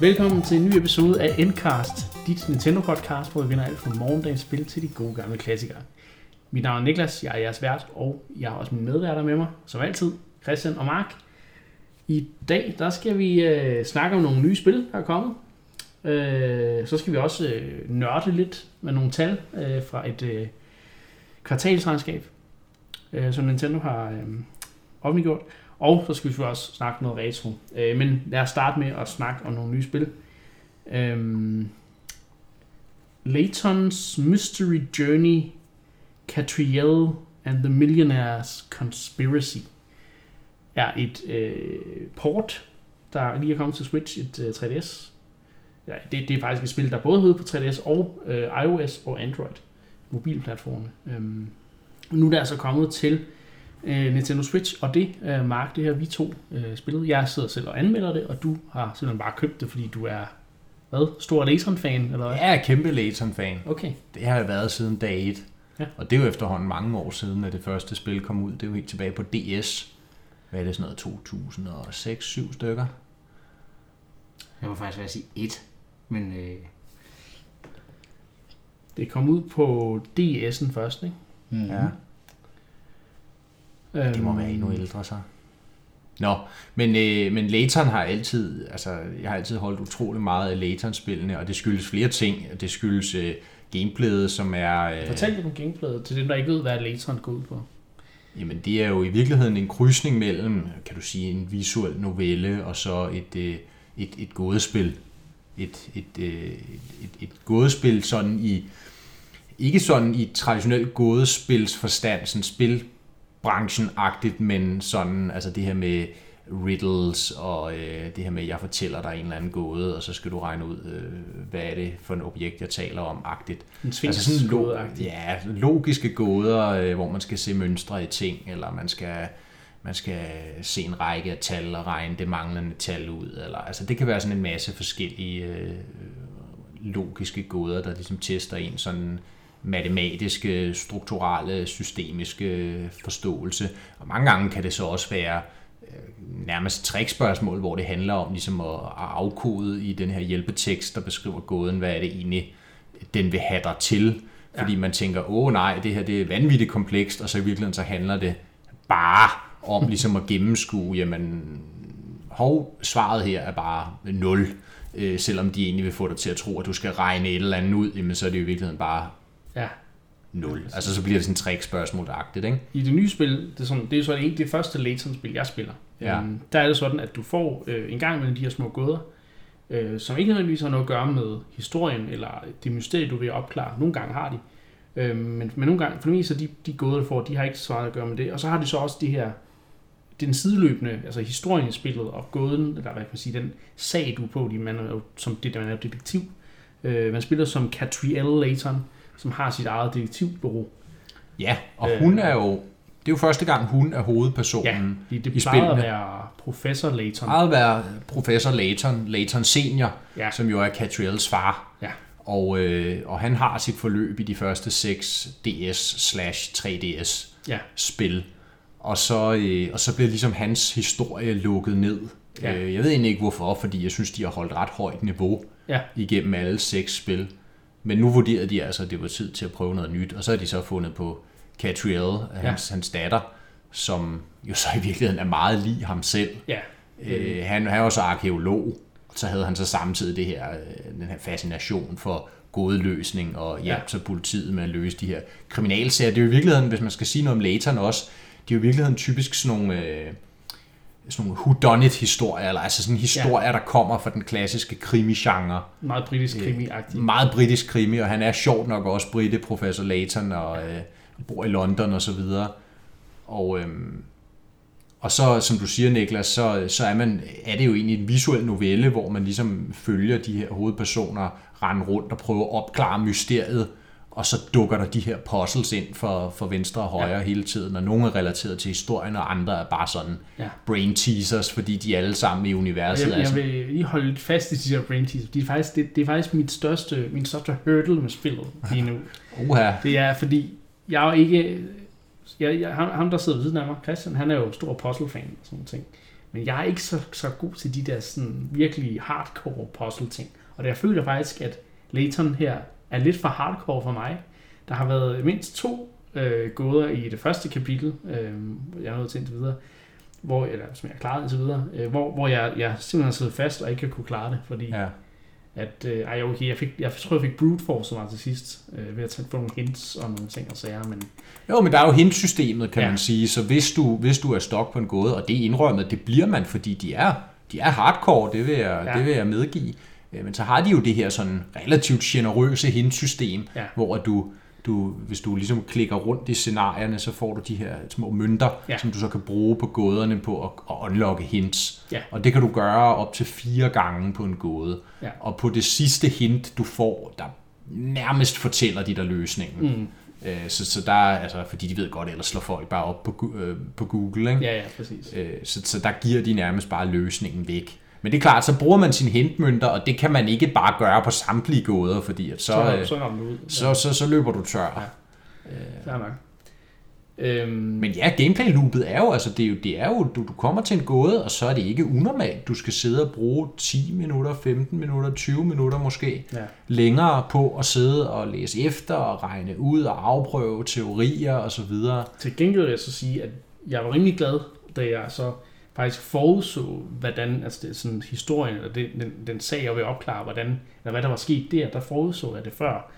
Velkommen til en ny episode af Endcast, dit Nintendo-podcast, hvor vi vinder alt fra morgendagens spil til de gode gamle klassikere. Mit navn er Niklas, jeg er jeres vært, og jeg har også mine medværter med mig, som altid, Christian og Mark. I dag, der skal vi øh, snakke om nogle nye spil, der er kommet. Øh, så skal vi også øh, nørde lidt med nogle tal øh, fra et øh, kvartalsregnskab, øh, som Nintendo har øh, offentliggjort. Og så skal vi også snakke noget retro. Øh, men lad os starte med at snakke om nogle nye spil. Øh, Layton's Mystery Journey, Catriel and the Millionaire's Conspiracy er et øh, port, der lige er kommet til Switch, et øh, 3DS. Ja, det, det er faktisk et spil, der både hedder på 3DS og øh, iOS og Android mobilplatforme. Øhm, nu er det altså kommet til øh, Nintendo Switch, og det, øh, Mark, det her vi to øh, spillet. Jeg sidder selv og anmelder det, og du har simpelthen bare købt det, fordi du er hvad? Stor Layton-fan, eller hvad? Jeg er kæmpe Layton-fan. Okay. Det har jeg været siden dag 1. Ja. Og det er jo efterhånden mange år siden, at det første spil kom ud. Det er jo helt tilbage på DS. Hvad er det, sådan noget 2006-7 stykker? Jeg må faktisk være at sige et, men øh, Det kom ud på DS'en først, ikke? mm, Ja. Det må være endnu ældre så. Nå, men, øh, men Layton har altid, altså jeg har altid holdt utrolig meget af Layton-spillene, og det skyldes flere ting. Det skyldes øh, gameplayet, som er... Øh, Fortæl lidt om gameplayet til dem, der ikke ved, hvad Layton går ud på. Jamen det er jo i virkeligheden en krydsning mellem, kan du sige, en visuel novelle og så et, øh, et, et gådespil. Et, et, øh, et, et gådespil sådan i, ikke sådan i traditionel gådespils forstand, sådan spilbranchen-agtigt, men sådan, altså det her med riddles og øh, det her med, at jeg fortæller dig en eller anden gåde, og så skal du regne ud, øh, hvad er det for et objekt, jeg taler om, agtigt. En Altså sådan lo- ja, logiske gåder, øh, hvor man skal se mønstre i ting, eller man skal, man skal se en række af tal og regne det manglende tal ud. Eller, altså det kan være sådan en masse forskellige øh, logiske gåder, der ligesom tester en sådan matematiske, strukturelle, systemiske forståelse. Og mange gange kan det så også være øh, nærmest trickspørgsmål, hvor det handler om ligesom at afkode i den her hjælpetekst, der beskriver gåden, hvad er det egentlig, den vil have dig til. Fordi man tænker, åh nej, det her det er vanvittigt komplekst, og så i virkeligheden så handler det bare om ligesom at gennemskue, jamen, hov, svaret her er bare 0. Øh, selvom de egentlig vil få dig til at tro, at du skal regne et eller andet ud, jamen så er det jo i virkeligheden bare Ja. 0. Altså så bliver det sådan et trickspørgsmål-agtigt, ikke? I det nye spil, det er, sådan, det er så det, det første Layton-spil, jeg spiller. Ja. Øhm, der er det sådan, at du får øh, en gang imellem de her små gåder, øh, som ikke nødvendigvis har noget at gøre med historien, eller det mysterie, du vil opklare. Nogle gange har de. Øh, men, men nogle gange, for det meste de, de gåder, du får, de har ikke så meget at gøre med det. Og så har de så også de her, den sideløbende, altså historien i spillet, og gåden, eller hvad kan man sige, den sag, du er på, de, man er jo, som det, man er detektiv. Øh, man spiller som Catriel Layton, som har sit eget detektivbureau. Ja, og Øh. hun er jo... Det er jo første gang, hun er hovedpersonen. Ja, fordi det i plejede at være professor Layton. Meget være professor Layton, Layton senior, Ja. som jo er Catriels far. Ja. Og, øh, og han har sit forløb i de første 6 DS slash 3DS Ja. spil. Og så, øh, og så bliver ligesom hans historie lukket ned. Ja. Øh, jeg ved egentlig ikke hvorfor, fordi jeg synes, de har holdt ret højt niveau Ja. igennem alle seks spil. Men nu vurderede de altså, at det var tid til at prøve noget nyt, og så har de så fundet på Catriel, hans, hans datter, som jo så i virkeligheden er meget lig ham selv. Ja. Øh, han, han var så arkeolog, så havde han så samtidig det her, øh, den her fascination for gådeløsning og hjælp Ja. til politiet med at løse de her kriminalsager. Det er jo i virkeligheden, hvis man skal sige noget om Layton også, det er jo i virkeligheden typisk sådan nogle, øh, sådan nogle whodunit-historier, eller altså sådan historier, ja. der kommer fra den klassiske krimi-genre. Meget britisk krimi-agtig. Meget britisk krimi, og han er sjovt nok også brite, professor Layton, og øh, bor i London og så videre. Og, øhm, og så, som du siger, Niklas, så, så er, man, er det jo egentlig en visuel novelle, hvor man ligesom følger de her hovedpersoner rende rundt og prøve at opklare mysteriet, og så dukker der de her puzzles ind for, for venstre og højre ja. hele tiden, og nogle er relateret til historien, og andre er bare sådan Ja. brain teasers, fordi de er alle sammen i universet. jeg, er jeg vil lige holde lidt fast i de her brain teasers. Det er faktisk, det, det er faktisk mit største, min største hurdle med spillet lige nu. Uha. Det er, fordi jeg er jo ikke... Jeg, jeg, ham, ham, der sidder ved siden af mig, Christian, han er jo stor puzzle-fan og sådan ting. Men jeg er ikke så, så god til de der sådan virkelig hardcore puzzle ting. Og der føler jeg faktisk, at Layton her er lidt for hardcore for mig. Der har været mindst to øh, gåder i det første kapitel, øh, jeg er nået til indtil videre, hvor, eller som jeg har klaret indtil videre, øh, hvor, hvor jeg, jeg simpelthen har siddet fast og ikke har kunne klare det, fordi ja. At, øh, ej okay, jeg, fik, jeg tror jeg fik brute force mig til sidst, øh, ved at få nogle hints og nogle ting og sager, men Jo, men der er jo hintsystemet, kan Ja. man sige. Så hvis du, hvis du er stok på en gåde, og det er indrømmet, det bliver man, fordi de er, de er hardcore, det vil jeg, ja. det vil jeg medgive. Øh, Men så har de jo det her sådan relativt generøse hintsystem, Ja. hvor du, du, hvis du ligesom klikker rundt i scenarierne, så får du de her små mønter, Ja. som du så kan bruge på gåderne på at, at unlocke hints. Ja. Og det kan du gøre op til fire gange på en gåde. Ja. Og på det sidste hint, du får, der nærmest fortæller de dig løsningen. mm, Øh, Så, så der er, altså, fordi de ved godt, ellers slår folk bare op på, øh, på Google, ikke? ja, ja, præcis. Øh, så, så der giver de nærmest bare løsningen væk. Men det er klart, så bruger man sine hintmønter, og det kan man ikke bare gøre på samtlige gåder, fordi at så, Så, øh, så ud. så, så, så løber du tør. Ja. Fair nok. Øhm, Men ja, gameplay loopet er jo, altså det er jo, det er jo du, du kommer til en gåde, og så er det ikke unormalt. Du skal sidde og bruge 10 minutter, 15 minutter, 20 minutter måske ja. længere på at sidde og læse efter og regne ud og afprøve teorier og så videre. Til gengæld vil jeg så sige, at jeg var rimelig glad, da jeg så faktisk forudså, hvordan altså det, sådan historien, eller det, den, den sag, jeg vil opklare, hvordan, eller hvad der var sket der, der forudså jeg det før,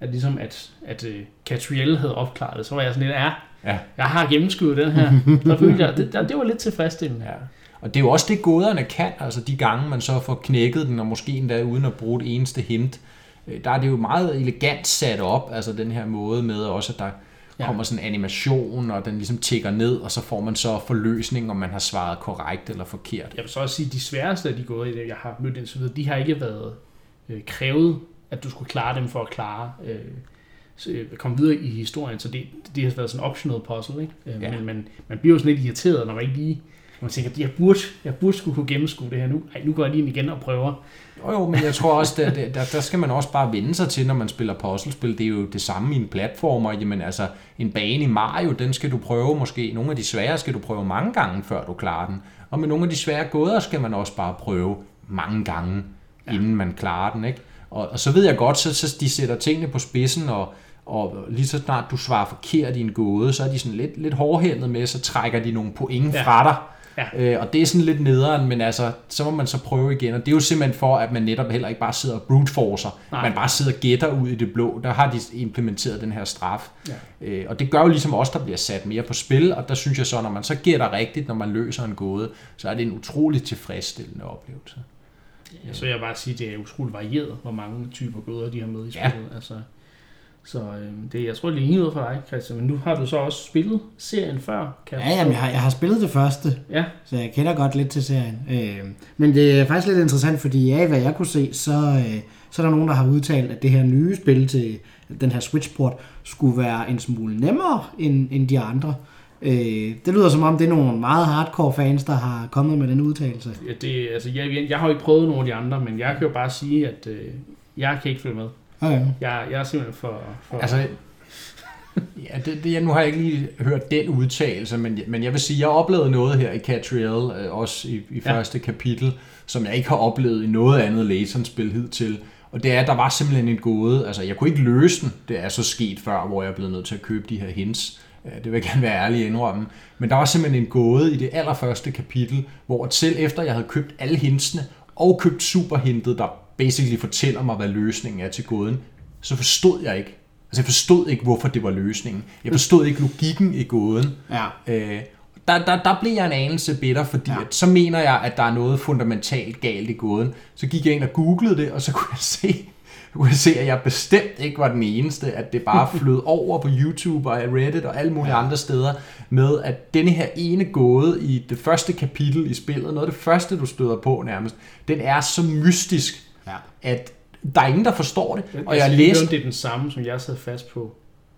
at ligesom at, at uh, Catriel havde opklaret det, så var jeg sådan lidt, ja, Ja. jeg har gennemskuet den her. Der følte jeg, det, det var lidt tilfredsstillende. Ja. Og det er jo også det, gåderne kan, altså de gange, man så får knækket den, og måske endda uden at bruge et eneste hint. Øh, Der er det jo meget elegant sat op, altså den her måde med også, at der Ja. kommer sådan en animation, og den ligesom tigger ned, og så får man så forløsning, om man har svaret korrekt eller forkert. Jeg vil så også sige, at de sværeste af de gåder, jeg har mødt indtil videre, de har ikke været øh, krævet, at du skulle klare dem for at klare øh, øh, komme videre i historien. Så det, det har været sådan en optional puzzle, ikke? Øh, Ja. Men man, man bliver jo sådan lidt irriteret, når man ikke lige man tænker, jeg burde, jeg burde skulle kunne gennemskue det her nu. Ej, nu går jeg lige ind igen og prøver. Jo, jo, men jeg tror også, der, der, der skal man også bare vende sig til, når man spiller puzzlespil. Det er jo det samme i en platformer. Jamen altså, en bane i Mario, den skal du prøve måske. Nogle af de svære skal du prøve mange gange, før du klarer den. Og med nogle af de svære gåder skal man også bare prøve mange gange, ja. inden man klarer den, ikke? Og, og så ved jeg godt, så, så de sætter tingene på spidsen, og, og lige så snart du svarer forkert i en gåde, så er de sådan lidt, lidt hårdhændet med, så trækker de nogle point Ja. fra dig. Ja. Øh, og det er sådan lidt nederen, men altså, så må man så prøve igen. Og det er jo simpelthen for, at man netop heller ikke bare sidder og brute forcer. Nej. Man bare sidder og gætter ud i det blå. Der har de implementeret den her straf. Ja. Øh, og det gør jo ligesom også, der bliver sat mere på spil. Og der synes jeg så, når man så gætter rigtigt, når man løser en gåde, så er det en utrolig tilfredsstillende oplevelse. Ja, så jeg bare sige, at det er utroligt varieret, hvor mange typer gåder de har med i Ja. spillet. Altså, så øh, det, jeg tror, det er lige noget for dig, Christian. Men nu har du så også spillet serien før, kan Ja, jamen, jeg har, jeg har spillet det første, Ja, så jeg kender godt lidt til serien. Øh, men det er faktisk lidt interessant, fordi ja, hvad jeg kunne se, så, øh, så er der nogen, der har udtalt, at det her nye spil til den her Switchport skulle være en smule nemmere end, end de andre. Øh, det lyder som om, det er nogle meget hardcore fans, der har kommet med den udtalelse. Ja, det, altså, jeg, jeg har jo ikke prøvet nogle af de andre, men jeg kan jo bare sige, at øh, jeg kan ikke følge med. Okay. Jeg, jeg er simpelthen for... for Altså, ja, det, det, nu har jeg ikke lige hørt den udtalelse, men, men jeg vil sige, jeg oplevede noget her i Catriel, øh, også i, i Ja. første kapitel, som jeg ikke har oplevet i noget andet Layton-spil hidtil. Og det er, at der var simpelthen en gåde. Altså, jeg kunne ikke løse den. Det er så sket før, hvor jeg er blevet nødt til at købe de her hints. Øh, Det vil jeg gerne være ærlig indrømme. Men der var simpelthen en gåde i det allerførste kapitel, hvor selv efter jeg havde købt alle hintsene, og købt superhintet, der basically fortæller mig, hvad løsningen er til gåden, så forstod jeg ikke. Altså jeg forstod ikke, hvorfor det var løsningen. Jeg forstod ikke logikken i gåden. Ja. Øh, der, der, der blev jeg en anelse bitter, fordi Ja. at, så mener jeg, at der er noget fundamentalt galt i gåden. Så gik jeg ind og googlede det, og så kunne jeg se, kunne jeg se, at jeg bestemt ikke var den eneste, at det bare flød over på YouTube og Reddit og alle mulige ja. andre steder, med at denne her ene gåde i det første kapitel i spillet, noget af det første, du støder på nærmest, den er så mystisk, Ja. at der er ingen, der forstår det. Og jeg altså, læste det er den samme, som jeg sad fast på.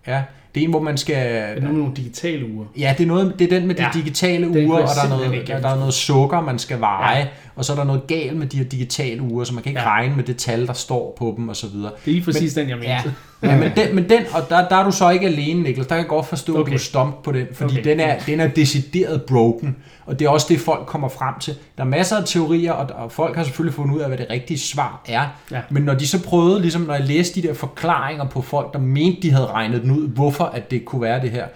Ja, Det er en, hvor man skal... Er det noget med nogle digitale uger? Ja, det er, noget, det er den med de Ja, digitale uger, jeg og der er, noget, der, der er noget sukker, man skal veje, Ja. og så er der noget galt med de her digitale uger, så man kan ikke Ja. regne med det tal, der står på dem, og så videre. Det er lige præcis den, jeg mente. Ja, ja men, den, men den, og der, der er du så ikke alene, Niklas. Der kan jeg godt forstå, okay. at du er stomp på den, fordi Okay. den, er, den er decideret broken. Og det er også det, folk kommer frem til. Der er masser af teorier, og, og folk har selvfølgelig fundet ud af, hvad det rigtige svar er. Ja. Men når de så prøvede, ligesom når jeg læste de der forklaringer på folk, der mente, de havde regnet den ud, hvorfor at det kunne være det her,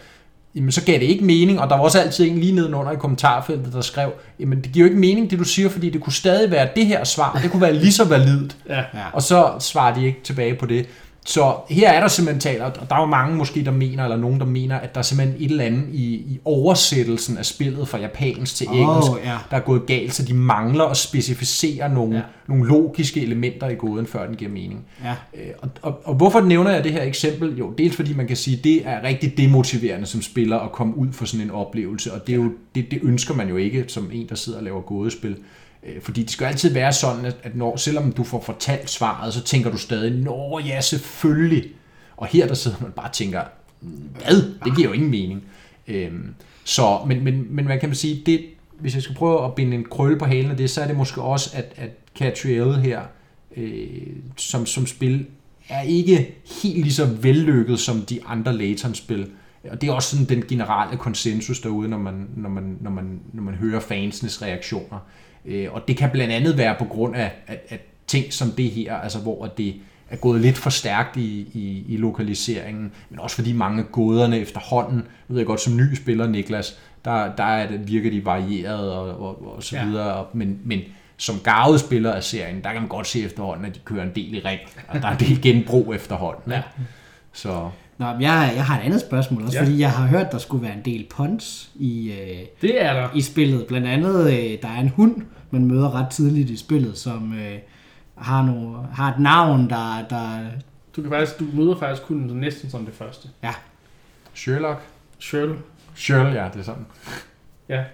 jamen så gav det ikke mening, og der var også altid en lige nedenunder i kommentarfeltet, der skrev, jamen det giver jo ikke mening, det du siger, fordi det kunne stadig være det her svar, det kunne være lige så validt. Ja. Ja. Og så svarer de ikke tilbage på det. Så her er der simpelthen talt, og der er jo mange måske, der mener, eller nogen, der mener, at der er simpelthen et eller andet i, i oversættelsen af spillet fra japansk til Åh, engelsk, ja. der er gået galt, så de mangler at specificere nogle, Ja. nogle logiske elementer i gåden, før den giver mening. Ja. Øh, Og, og, og hvorfor nævner jeg det her eksempel? Jo, dels fordi man kan sige, at det er rigtig demotiverende som spiller at komme ud for sådan en oplevelse, og det, er jo, det, det ønsker man jo ikke som en, der sidder og laver gådespil. Øh, Øh, fordi det skal jo altid være sådan, at, at når, selvom du får fortalt svaret, så tænker du stadig, nå ja, selvfølgelig. Og her der sidder man bare og tænker, hvad? Det giver jo ingen mening. Øhm, så, men, men, men man kan sige, det, hvis jeg skal prøve at binde en krølle på halen af det, så er det måske også, at, at Catriel her, øh, som, som spil, er ikke helt lige så vellykket som de andre Layton-spil. Og det er også sådan den generelle konsensus derude, når man, når man, når man, når man hører fansenes reaktioner. Øh, og det kan blandt andet være på grund af, at, at ting som det her, altså hvor det er gået lidt for stærkt i, i, i lokaliseringen, men også fordi mange af gåderne efterhånden, ved jeg godt som ny spiller, Niklas, der, der er det, virker de varieret og, og, og så Ja. videre, og, men, men som gavet spiller af serien, der kan man godt se efterhånden, at de kører en del i ring, og der er en del genbrug efterhånden. Ja. Ja. Så Nå, jeg, jeg har et andet spørgsmål også, Ja. fordi jeg har hørt, der skulle være en del punts i, øh, Det er der. i spillet. Blandt andet, øh, der er en hund, man møder ret tidligt i spillet, som øh, har, nogle, har et navn, der... der Du, kan faktisk, du møder faktisk kun næsten som det første. ja, Sherlock? Shirley. Sherlock, ja, det er sådan. Ja.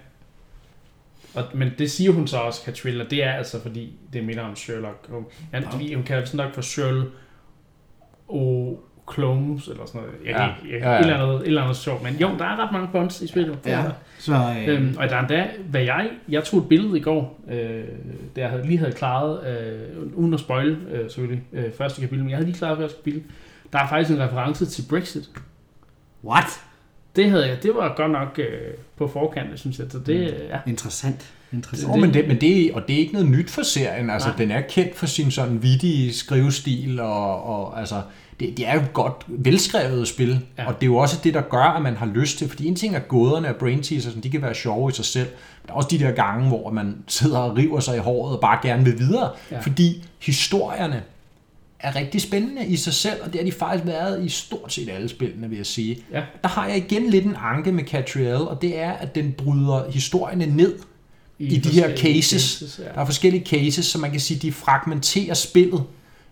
Og, men det siger hun så også, Catrilla. Det er altså, fordi det minder om Sherlock. Hun, ja, ja. hun kalder det sådan nok for Sherlock og Clones, eller sådan noget. Jeg, Ja. ja. jeg, Ja, ja. Et, eller andet, et eller andet sjovt. Men jo, der er ret mange bonds i spillet. Ja. der. Så, øh, Øhm, og der er endda, hvad jeg, jeg tog et billede i går, øh, da jeg havde, lige havde klaret, øh, uden at spoil øh, selvfølgelig, øh, første kapitel, men jeg havde lige klaret første kapitel. Der er faktisk en reference til Brexit. what? Det, havde jeg, det var godt nok øh, på forkant, synes jeg. Så det, Mm. øh, ja. Interessant. Interessant. Jo, men det, men det, og det er ikke noget nyt for serien. Altså, Nej. den er kendt for sin sådan vittige skrivestil, og, og altså, det, det er jo et godt velskrevet spil. Ja. Og det er jo også det, der gør, at man har lyst til, fordi en ting er gåderne og brain teasers, de kan være sjove i sig selv. Men der er også de der gange, hvor man sidder og river sig i håret og bare gerne vil videre. Ja. Fordi historierne er rigtig spændende i sig selv, og det har de faktisk været i stort set alle spillene, vil jeg sige. Ja. Der har jeg igen lidt en anke med Catriel, og det er, at den bryder historierne ned i de her forskellige cases. ja. Der er forskellige cases, så man kan sige, de fragmenterer spillet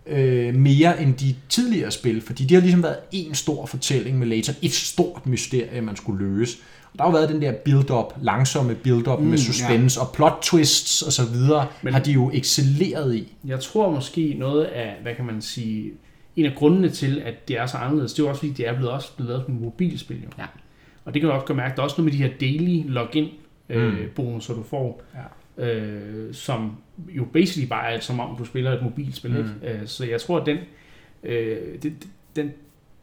øh, mere end de tidligere spil, fordi de har ligesom været en stor fortælling med Layton, et stort mysterie, man skulle løse. Og der har jo været den der build-up, langsomme build-up mm, med suspense ja. og plot twists og så videre, Men- har de jo excelleret i. Jeg tror måske noget af, hvad kan man sige, en af grundene til, at det er så anderledes, det er jo også fordi, det er blevet også blevet lavet som et mobilspil. Jo. Ja. Og det kan du også godt mærke, der er også noget med de her daily login øh, Mm. bonusser, du får, ja. Øh, som jo basically bare er som om, du spiller et mobilspil. Mm. Ikke? Øh, så jeg tror, at den, øh, det, den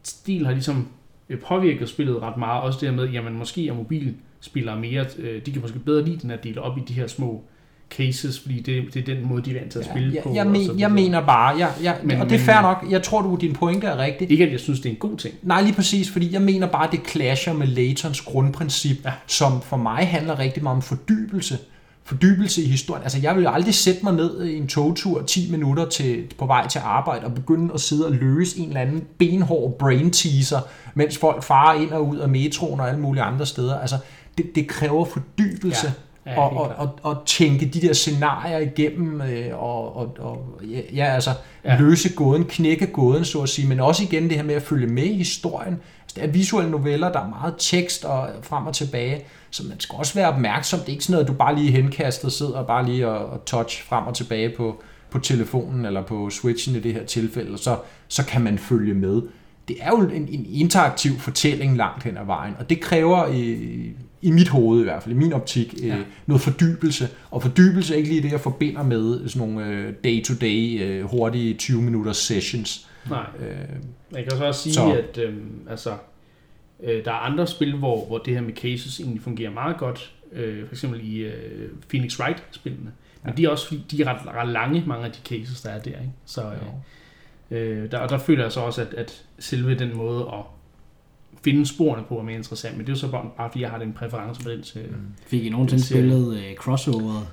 stil har ligesom øh, påvirket spillet ret meget. Også det her med, jamen måske er mobilspillere mere, øh, de kan måske bedre lide den at dele op i de her små cases, fordi det, det er den måde, de er vant til at spille jeg, på. jeg, men, jeg mener bare, jeg, jeg, Men- og det er fair nok, jeg tror, du din pointe er rigtig. Ikke at jeg synes, det er en god ting. Nej, lige præcis, fordi jeg mener bare, at det clasher med Laytons grundprincip, Ja. ja. som for mig handler rigtig meget om fordybelse. Fordybelse i historien. Altså, jeg vil jo aldrig sætte mig ned i en togtur 10 minutter til, på vej til arbejde og begynde at sidde og løse en eller anden benhård brain teaser, mens folk farer ind og ud af metroen og alle mulige andre steder. Altså, det, det kræver fordybelse. Ja. Ja. Og, og, og, og tænke de der scenarier igennem øh, og, og, og ja, altså Ja. løse gåden, knække gåden, så at sige, men også igen det her med at følge med i historien. Altså, det er visuelle noveller, der er meget tekst og frem og tilbage, så man skal også være opmærksom. Det er ikke sådan noget, at du bare lige henkastet sidder og bare lige og, og touch frem og tilbage på, på telefonen eller på switchen i det her tilfælde, og så, så kan man følge med. det er jo en, en interaktiv fortælling langt hen ad vejen, og det kræver i, i mit hoved i hvert fald, i min optik, ja. øh, noget fordybelse. Og fordybelse er ikke lige det, jeg forbinder med sådan nogle øh, day-to-day, øh, hurtige 20-minutters sessions. Nej. Øh, jeg kan også sige, så. at øh, altså, øh, der er andre spil, hvor, hvor det her med cases egentlig fungerer meget godt. Øh, for eksempel i øh, Phoenix Wright-spillene. Men ja. de er også de er ret, ret lange, mange af de cases, der er der. Ikke? Så øh, øh, der, der føler jeg så også, at, at selve den måde at finde sporene på er mere interessant, men det er jo så bare, bare fordi jeg har den præference på den til... Mm. Fik I nogensinde spillet uh, crossover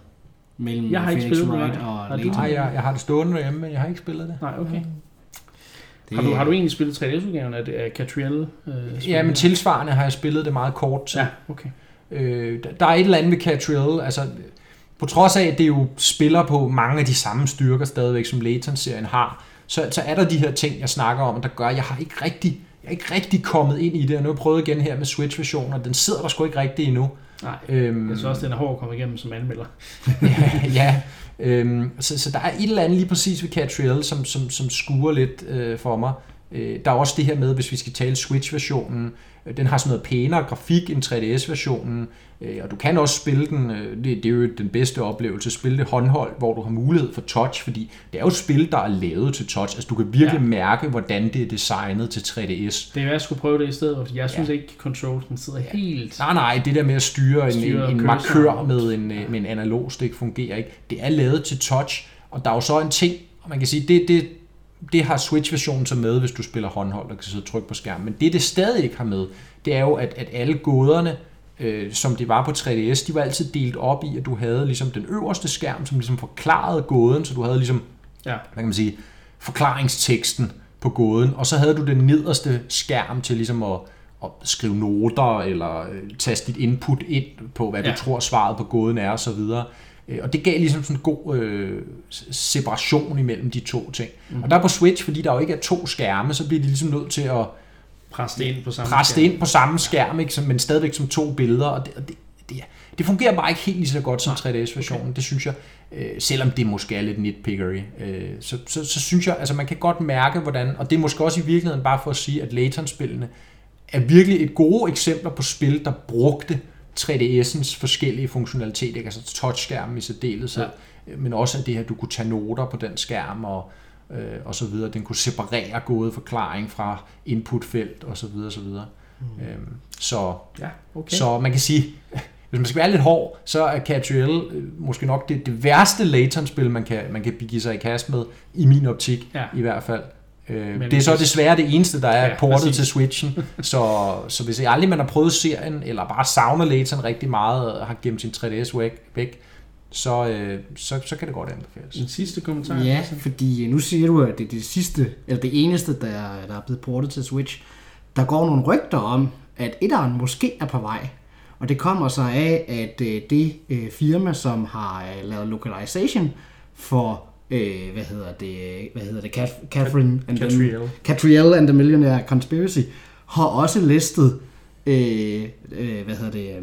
mellem jeg har ikke Felix spillet Wright det, og nej. Jeg, jeg har det stående hjemme, men jeg har ikke spillet det. Nej, okay. Det, Det... Har, du, har du egentlig spillet 3DS-udgaven af, det- af Catriel? Øh, Ja, men tilsvarende har jeg spillet det meget kort tid. Ja, okay. Øh, der- er et eller andet med Catriel, altså på trods af, at det jo spiller på mange af de samme styrker stadigvæk, som Layton-serien har, så, så er der de her ting, jeg snakker om, der gør, at jeg har ikke rigtig, jeg er ikke rigtig kommet ind i det, og nu har jeg prøvet igen her med Switch-versionen, og den sidder der sgu ikke rigtig endnu. Nej, Øhm, jeg synes også, den er hård at komme igennem som anmelder. ja, ja. Øhm, så, så der er et eller andet lige præcis ved Catriel, som, som, som skuer lidt øh, for mig. Øh, der er også det her med, hvis vi skal tale Switch-versionen, øh, den har sådan noget pænere grafik end 3DS-versionen, øh, og du kan også spille den, øh, det, det er jo den bedste oplevelse, spille det håndholdt, hvor du har mulighed for touch, fordi det er jo et spil, der er lavet til touch. Altså du kan virkelig Ja. ja. mærke, hvordan det er designet til 3DS. Det er være, jeg skulle prøve det i stedet, fordi jeg synes ja. ikke, Control den sidder helt... Nej, nej, det der med at styre en, Styre en, en cursor. markør med en, ja. med en analog stik fungerer ikke. Det er lavet til touch, og der er jo så en ting, og man kan sige, det, det, det har Switch-versionen så med, hvis du spiller håndholdt og kan sidde og trykke på skærmen. Men det, det stadig ikke har med, det er jo, at, at alle gåderne, øh, som det var på 3DS, de var altid delt op i, at du havde ligesom den øverste skærm, som ligesom forklarede gåden, så du havde ligesom Ja. hvad kan man sige, forklaringsteksten på gåden, og så havde du den nederste skærm til ligesom at, at skrive noter, eller øh, taste dit input ind på, hvad ja. Du tror svaret på gåden er, og så videre. Øh, Og det gav ligesom sådan en god øh, separation imellem de to ting. Mm. Og der på Switch, fordi der jo ikke er to skærme, så bliver de ligesom nødt til at Presse det ind på samme presse skærm. ind på samme skærm, ikke? Som, men stadigvæk som to billeder, og det, og det, det, det fungerer bare ikke helt lige så godt som 3DS-versionen, okay. det synes jeg, øh, selvom det måske er lidt nitpickery, øh, så, så, så synes jeg, altså man kan godt mærke, hvordan, og det er måske også i virkeligheden bare for at sige, at Layton-spillene er virkelig et gode eksempler på spil, der brugte 3DS'ens forskellige funktionaliteter, ikke? altså touchskærmen i særdeleshed, ja. men også at det her, du kunne tage noter på den skærm, og, øh, og så videre. Den kunne separere gode forklaring fra inputfelt, og så videre, og så videre. Mm. Øhm, så, Ja, okay. så man kan sige, hvis man skal være lidt hård, så er Catriel øh, måske nok det, det værste Layton-spil, man kan, man kan begive sig i kast med, i min optik Ja. i hvert fald. Øh, Men det er så desværre det eneste, der er Ja, portet præcis. til Switchen. Så, så hvis I aldrig man har prøvet serien, eller bare savner Layton rigtig meget, og har gemt sin 3DS væk, væk så, øh, så, så kan det godt anbefales. En sidste kommentar? Ja, Christian? fordi nu siger du, at det er det sidste, eller det eneste, der, der er blevet portet til Switch. Der går nogle rygter om, at etteren måske er på vej. Og det kommer så af, at øh, det øh, firma, som har øh, lavet localization for, øh, hvad hedder det, hvad hedder det, Cat- Catherine and the, Catriel. And the Millionaire Conspiracy, har også listet, øh, øh, hvad hedder det,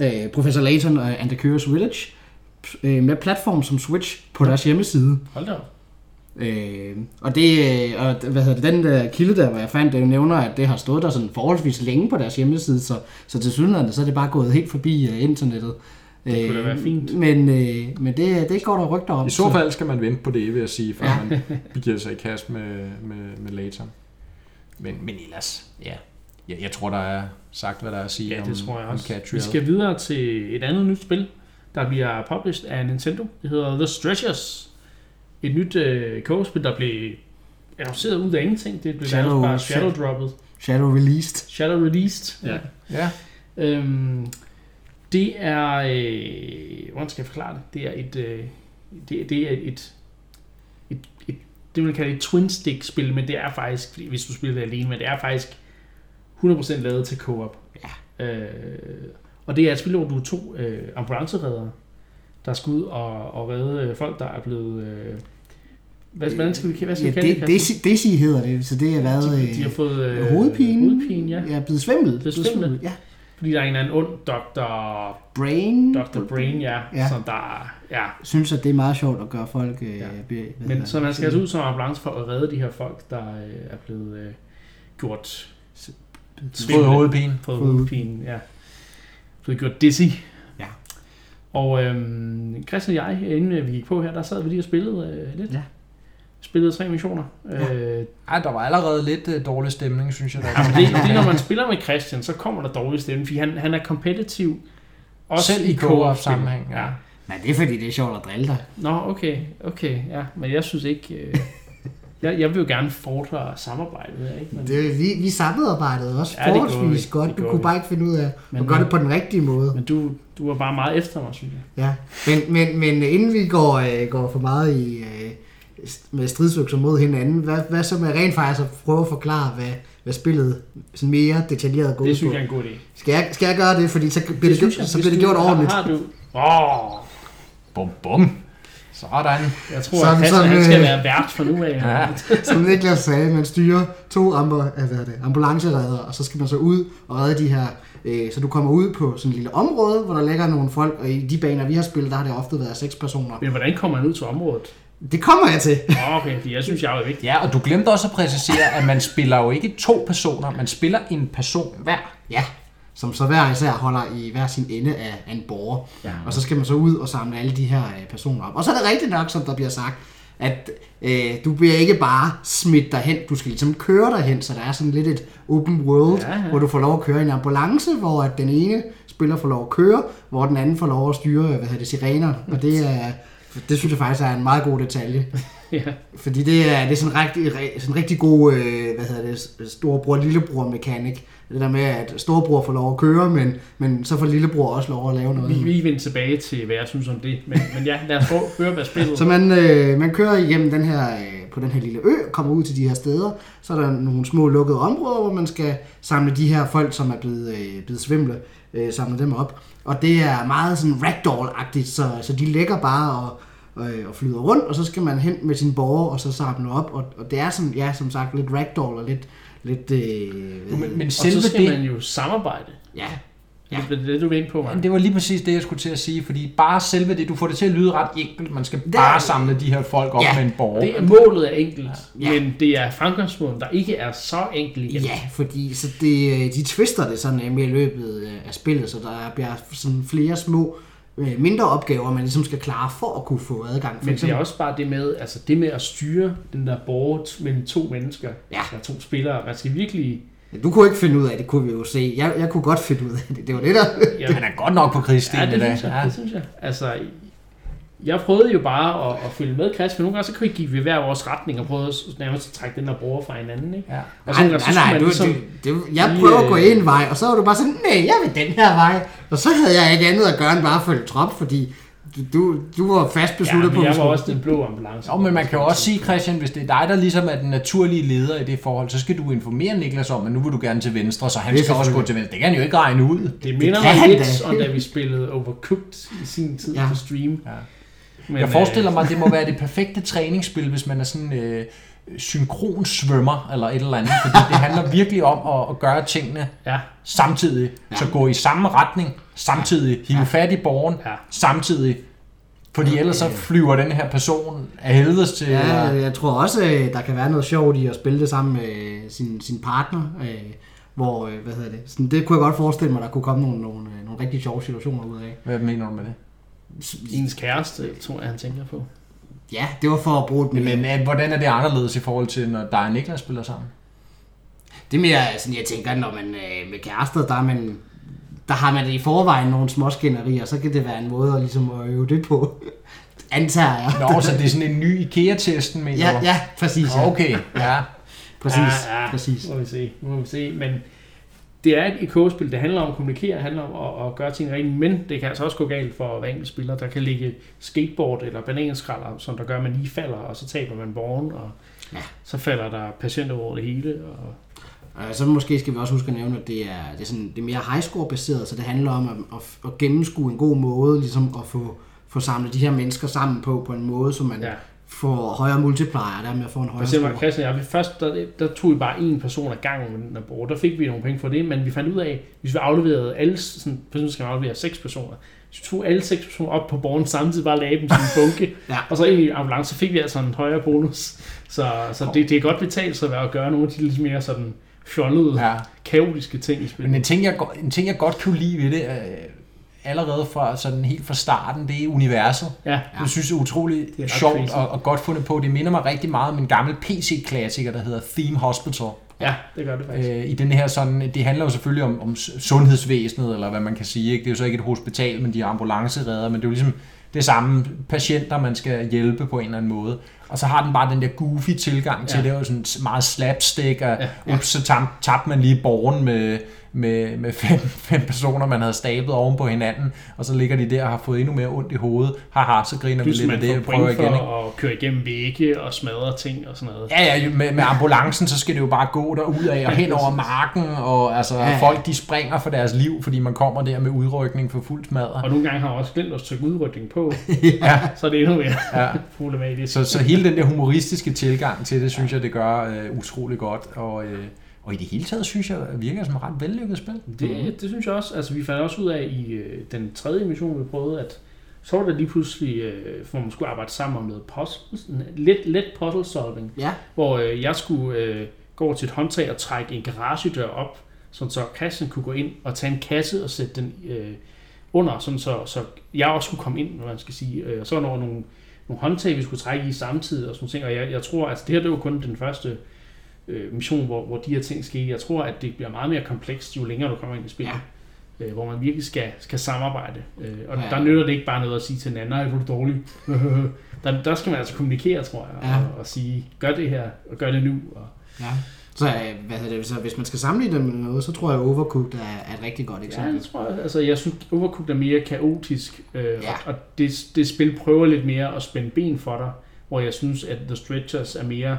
øh, øh, Professor Layton og and the Curious Village øh, med platform som Switch på deres hjemmeside. Hold da. Øh, og det, øh, og hvad hedder det, den der kilde der, hvor jeg fandt, det nævner, at det har stået der sådan forholdsvis længe på deres hjemmeside, så, så til synligheden, så er det bare gået helt forbi uh, internettet. Det kunne da være fint. Men, øh, men det, det går der rygter om. I så fald skal man vente på det, vil jeg sige, før ja. man begiver sig i kast med, med, med Layton. Men, men ellers, ja. Jeg, jeg tror, der er sagt, hvad der er at sige Ja, om, det tror jeg om også. Vi Catriel. skal videre til et andet nyt spil, der bliver published af Nintendo. Det hedder The Stretchers. Et nyt øh, kogespil, der blev annonceret ud af ingenting. Det blev Shadow- Shadow, bare shadow droppet. Shadow Released. Shadow released. Ja. Ja, Øhm, det er... Øh, hvordan skal jeg forklare det? Det er et... Øh, det, det er et, et, et det man kalde et twin stick spil, men det er faktisk, hvis du spiller det alene, men det er faktisk 100% lavet til co-op. Ja. Øh, og det er et spil, hvor du er to øh, ambulancereddere, der skal ud og, og redde øh, folk, der er blevet... Øh, hvad, hvordan skal vi, hvad skal Ja, vi kalde det, det? Desi, hedder det, så det er hvad... de, øh, de har fået øh, hovedpine. hovedpine ja. Ja, blevet svimmel. Blevet svimmel. Ja. Fordi der er en eller anden ond doktor Brain. Dr. Brain, ja, Ja. som der ja. synes, at det er meget sjovt at gøre folk... Øh, Ja. Men så man skal altså ud som ambulance for at redde de her folk, der øh, er blevet øh, gjort Fået hovedpine. fået Fået hovedpine, ja. Blevet gjort dizzy. Ja. Og øhm, Christian og jeg, inden vi gik på her, der sad vi lige og spillede øh, lidt. Ja. Spillede tre missioner. Ja. Øh, Ej, der var allerede lidt uh, dårlig stemning, synes jeg. Der. Jamen, det, det er, når man spiller med Christian, så kommer der dårlig stemme, fordi han, han er kompetitiv. Også Selv i co-op sammenhæng, ja. ja. Nej, det er fordi, det er sjovt at drille dig. Nå, okay, okay, ja. Men jeg synes ikke... Øh, jeg, jeg vil jo gerne fordre samarbejdet, ikke? Men, Det, vi, vi samarbejdede også Ja, det forholdsvis vi. godt. Det Du kunne vi. bare ikke finde ud af Men- at gøre det på den rigtige måde. men du, du var bare meget efter mig, synes jeg. Ja, men, men, men inden vi går, øh, går for meget i, øh, med stridsøkser mod hinanden, hvad, hvad så med rent faktisk at prøve at forklare, hvad, hvad spillet sådan mere detaljeret går ud Det synes på? jeg er en god idé. Skal jeg, skal jeg gøre det, fordi så bliver det, det, jeg. så bliver det gjort har- ordentligt. Har du... Åh, Bum, bum. Sådan. jeg tror, Sådan- at sådan, han skal øh, være vært for nu af. Ja. Som Niklas sagde, man styrer to ambu- øh, ambulanceredder, og så skal man så ud og redde de her. Øh, så du kommer ud på sådan et lille område, hvor der ligger nogle folk, og i de baner, vi har spillet, der har det ofte været seks personer. Men hvordan kommer man ud til området? Det kommer jeg til. Okay, fordi jeg synes, jeg er vigtig. Ja, og du glemte også at præcisere, at man spiller jo ikke to personer, man spiller en person hver. Ja, som så hver især holder i hver sin ende af, en borger. Ja. Og så skal man så ud og samle alle de her øh, personer op. Og så er det rigtigt nok, som der bliver sagt, at øh, du bliver ikke bare smidt derhen, du skal ligesom køre derhen, så der er sådan lidt et open world, Ja, ja. hvor du får lov at køre i en ambulance, hvor at den ene spiller får lov at køre, hvor den anden får lov at styre, hvad hedder det, sirener. Og det er, det synes jeg faktisk er en meget god detalje. Ja. Fordi det er, det er sådan en rigtig, sådan rigtig god, øh, hvad hedder det, storebror lillebror mekanik. Det der med, at storebror får lov at køre, men, men så får lillebror også lov at lave noget. Vi, vi vender tilbage til, hvad jeg synes om det. Men, men ja, lad os prøve at høre, hvad spillet Så man, øh, man kører igennem den her, øh, på den her lille ø, kommer ud til de her steder. Så er der nogle små lukkede områder, hvor man skal samle de her folk, som er blevet, øh, blevet svimle, øh, samle dem op. Og det er meget sådan ragdoll-agtigt, så, så de ligger bare og, og, og flyder rundt, og så skal man hen med sin borger, og så samle op. Og, og det er sådan, ja, som sagt, lidt ragdoll og lidt... lidt øh, Men, men Og selve så skal det, man jo samarbejde. ja, Ja. Det er det, du vil ind på, Men man. det var lige præcis det, jeg skulle til at sige, fordi bare selve det, du får det til at lyde ret enkelt. Man skal er- bare samle de her folk op Ja, med en borger. Det er målet er enkelt, Ja. men det er fremgangsmåden, der ikke er så enkel igen. Ja, fordi så det, øh, de twister det sådan øh, med i løbet øh, af spillet, så der bliver sådan flere små mindre opgaver, man ligesom skal klare for at kunne få adgang. For Men det er også bare det med, altså det med at styre den der borger mellem to mennesker, Ja. eller to spillere. Man skal virkelig... Du kunne ikke finde ud af det, kunne vi jo se. Jeg, jeg kunne godt finde ud af det. Det var det der. Ja, Han er godt nok på krigsstien ja, i det synes jeg. Det synes jeg. Altså, jeg prøvede jo bare at, at følge med Chris, for nogle gange så gik vi hver vores retning og prøvede at nærmest at trække den der borger fra hinanden. Ikke? Ja. Og så, Nej, nej, så nej, man du, ligesom, det, det, jeg lige, prøver at gå øh, en vej, og så var du bare sådan, nej, jeg vil den her vej. Og så havde jeg ikke andet at gøre end bare at følge trop, fordi du, du var fast ja, besluttet på, men at jeg vi skulle- også den blå ambulance. Jo, men man kan jo også sige, Christian, hvis det er dig, der ligesom er den naturlige leder i det forhold, så skal du informere Niklas om, at nu vil du gerne til venstre, så han Det skal også gå til venstre. Det kan han jo ikke regne ud. Det minder kan mig lidt om, da vi spillede Overcooked i sin tid Ja. ja. på stream. Ja. Men, Jeg forestiller øh, mig, at det må være det perfekte træningsspil, hvis man er sådan øh, synkron svømmer eller et eller andet, fordi det handler virkelig om at, at gøre tingene Ja, samtidig. Ja. Så gå i samme retning, samtidig hive fat i borgen, Ja. samtidig. Fordi ellers så flyver den her person af helvedes til... Ja, eller- jeg tror også, øh, der kan være noget sjovt i at spille det sammen med øh, sin, sin partner, øh, hvor, hvad hedder det, sådan, det kunne jeg godt forestille mig, der kunne komme nogle, nogle, nogle rigtig sjove situationer ud af. Hvad mener du med det? ens kæreste, tror jeg, han tænker på. Ja, det var for at bruge det Men hvordan er det anderledes i forhold til, når dig og Niklas spiller sammen? Det er mere sådan, jeg tænker, når man øh, med kærester, der, er man, der har man i forvejen nogle små skænderier, så kan det være en måde at, ligesom at øve det på. Antager jeg. Nå, så det er sådan en ny IKEA-testen, mener Ja, du? ja, præcis. Ja. Okay, ja. Præcis, ja, ja, præcis. Må vi se, må vi se. Men det er et IK-spil. Det handler om at kommunikere, det handler om at, at gøre ting rigtigt, men det kan altså også gå galt for hver enkelt spiller. Der kan ligge skateboard eller bananskralder, som der gør, at man lige falder, og så taber man borgen, og Ja. ja. så falder der patienter over det hele. Og, Og så måske skal vi også huske at nævne, at det er, det er, sådan, det er mere highscore baseret, så det handler om at, at, at gennemskue en god måde, ligesom at få, få samlet de her mennesker sammen på, på en måde, så man ja. får højere multiplier, og dermed får en højere score. Christian og jeg, vi først, der, der tog vi bare en person ad gangen med den der borger. Der fik vi nogle penge for det, men vi fandt ud af, hvis vi afleverede alle, sådan, personer skal aflevere seks personer, vi tog alle seks personer op på borgen samtidig, bare lagde dem som en bunke, Ja. og så ind i ambulance, så fik vi altså en højere bonus. Så, så det, det er godt betalt sig at gøre nogle af de lidt mere sådan fjollede, Ja. kaotiske ting i Men spillet. en ting, jeg, en ting, jeg godt kunne lide ved det, øh, allerede fra sådan helt fra starten, det er universet. Ja, Ja. Jeg synes, det er utroligt Det er sjovt og, og godt fundet på. Det minder mig rigtig meget om en gammel PC-klassiker, der hedder Theme Hospital. ja, det gør det faktisk. Øh, I den her sådan, det handler jo selvfølgelig om, om sundhedsvæsenet, eller hvad man kan sige. Ikke? Det er jo så ikke et hospital, men de er ambulanceredder, men det er jo ligesom det samme patienter, man skal hjælpe på en eller anden måde. Og så har den bare den der goofy tilgang til Ja. det, er jo sådan meget slapstick, og Ja. ups, så tab- tabte man lige borgen med, med, med fem, fem personer, man havde stablet oven på hinanden, og så ligger de der og har fået endnu mere ondt i hovedet. Haha, så griner vi Plus lidt af man det, får og prøver igen. Ikke? at køre igennem vægge og smadre ting og sådan noget. Ja, ja, med, med ambulancen, så skal det jo bare gå derud af og hen over marken, og altså, Ja, folk de springer for deres liv, fordi man kommer der med udrykning for fuld smadret. Og nogle gange har også glemt at trykke udrykning på, Ja, så er det endnu mere ja. problematisk. Så, så hele den der humoristiske tilgang til det, synes jeg, det gør øh, utrolig godt, og, øh, og i det hele taget, synes jeg, virker som et ret vellykket spil. Det, det synes jeg også. Altså, vi fandt også ud af i øh, den tredje mission, vi prøvede, at så var der lige pludselig, øh, hvor man skulle arbejde sammen om noget puzzle, lidt, lidt puzzle solving, Ja. hvor øh, jeg skulle øh, gå over til et håndtag og trække en garagedør op, sådan så Christian kunne gå ind og tage en kasse og sætte den øh, under, sådan så, så jeg også kunne komme ind, hvad man skal sige. Øh, og så var der nogle, nogle håndtag, vi skulle trække i samtidig og sådan ting, og jeg, jeg tror, altså det her det var kun den første øh, mission, hvor, hvor de her ting skete. Jeg tror, at det bliver meget mere komplekst, jo længere du kommer ind i spillet. Ja. Øh, hvor man virkelig skal, skal samarbejde. Øh, og Ja. der nytter det ikke bare noget at sige til den anden, nej, hvor du dårlig. der, der skal man altså kommunikere, tror jeg, Ja. og, og sige, gør det her, og gør det nu. Og, ja. Så, øh, hvad hedder det, så hvis man skal sammenligne det med noget, så tror jeg, Overcooked er, er et rigtig godt ja, eksempel. det tror jeg. Altså, jeg synes, Overcooked er mere kaotisk, øh, Ja. ja. og, og det, det spil prøver lidt mere at spænde ben for dig, hvor jeg synes, at The Stretchers er mere,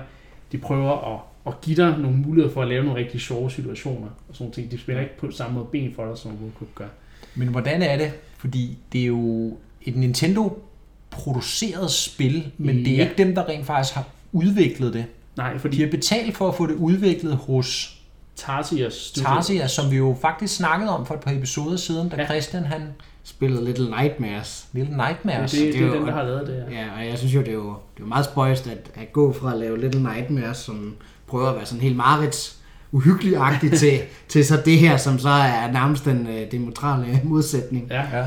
de prøver at, at give dig nogle muligheder for at lave nogle rigtig sjove situationer, og sådan ting. De spænder ikke på samme måde ben for dig, som Overcooked gør. Men hvordan er det? Fordi det er jo et Nintendo-produceret spil, men det er Ja. ikke dem, der rent faktisk har udviklet det. Nej, fordi De har betalt for at få det udviklet hos Tarsiers studio. Tarsia, som vi jo faktisk snakkede om for et par episoder siden, da Ja. Christian han Spillet Little Nightmares. Little Det, Nightmares. det, det, det er er jo- den, der har lavet det her. Ja, og jeg synes jo, det er jo, det er jo meget spøjst at, at gå fra at lave Little Nightmares, som prøver at være sådan helt Marits uhyggelig-agtigt til, til så det her, som så er nærmest den øh, demotrale modsætning. Ja. Ja.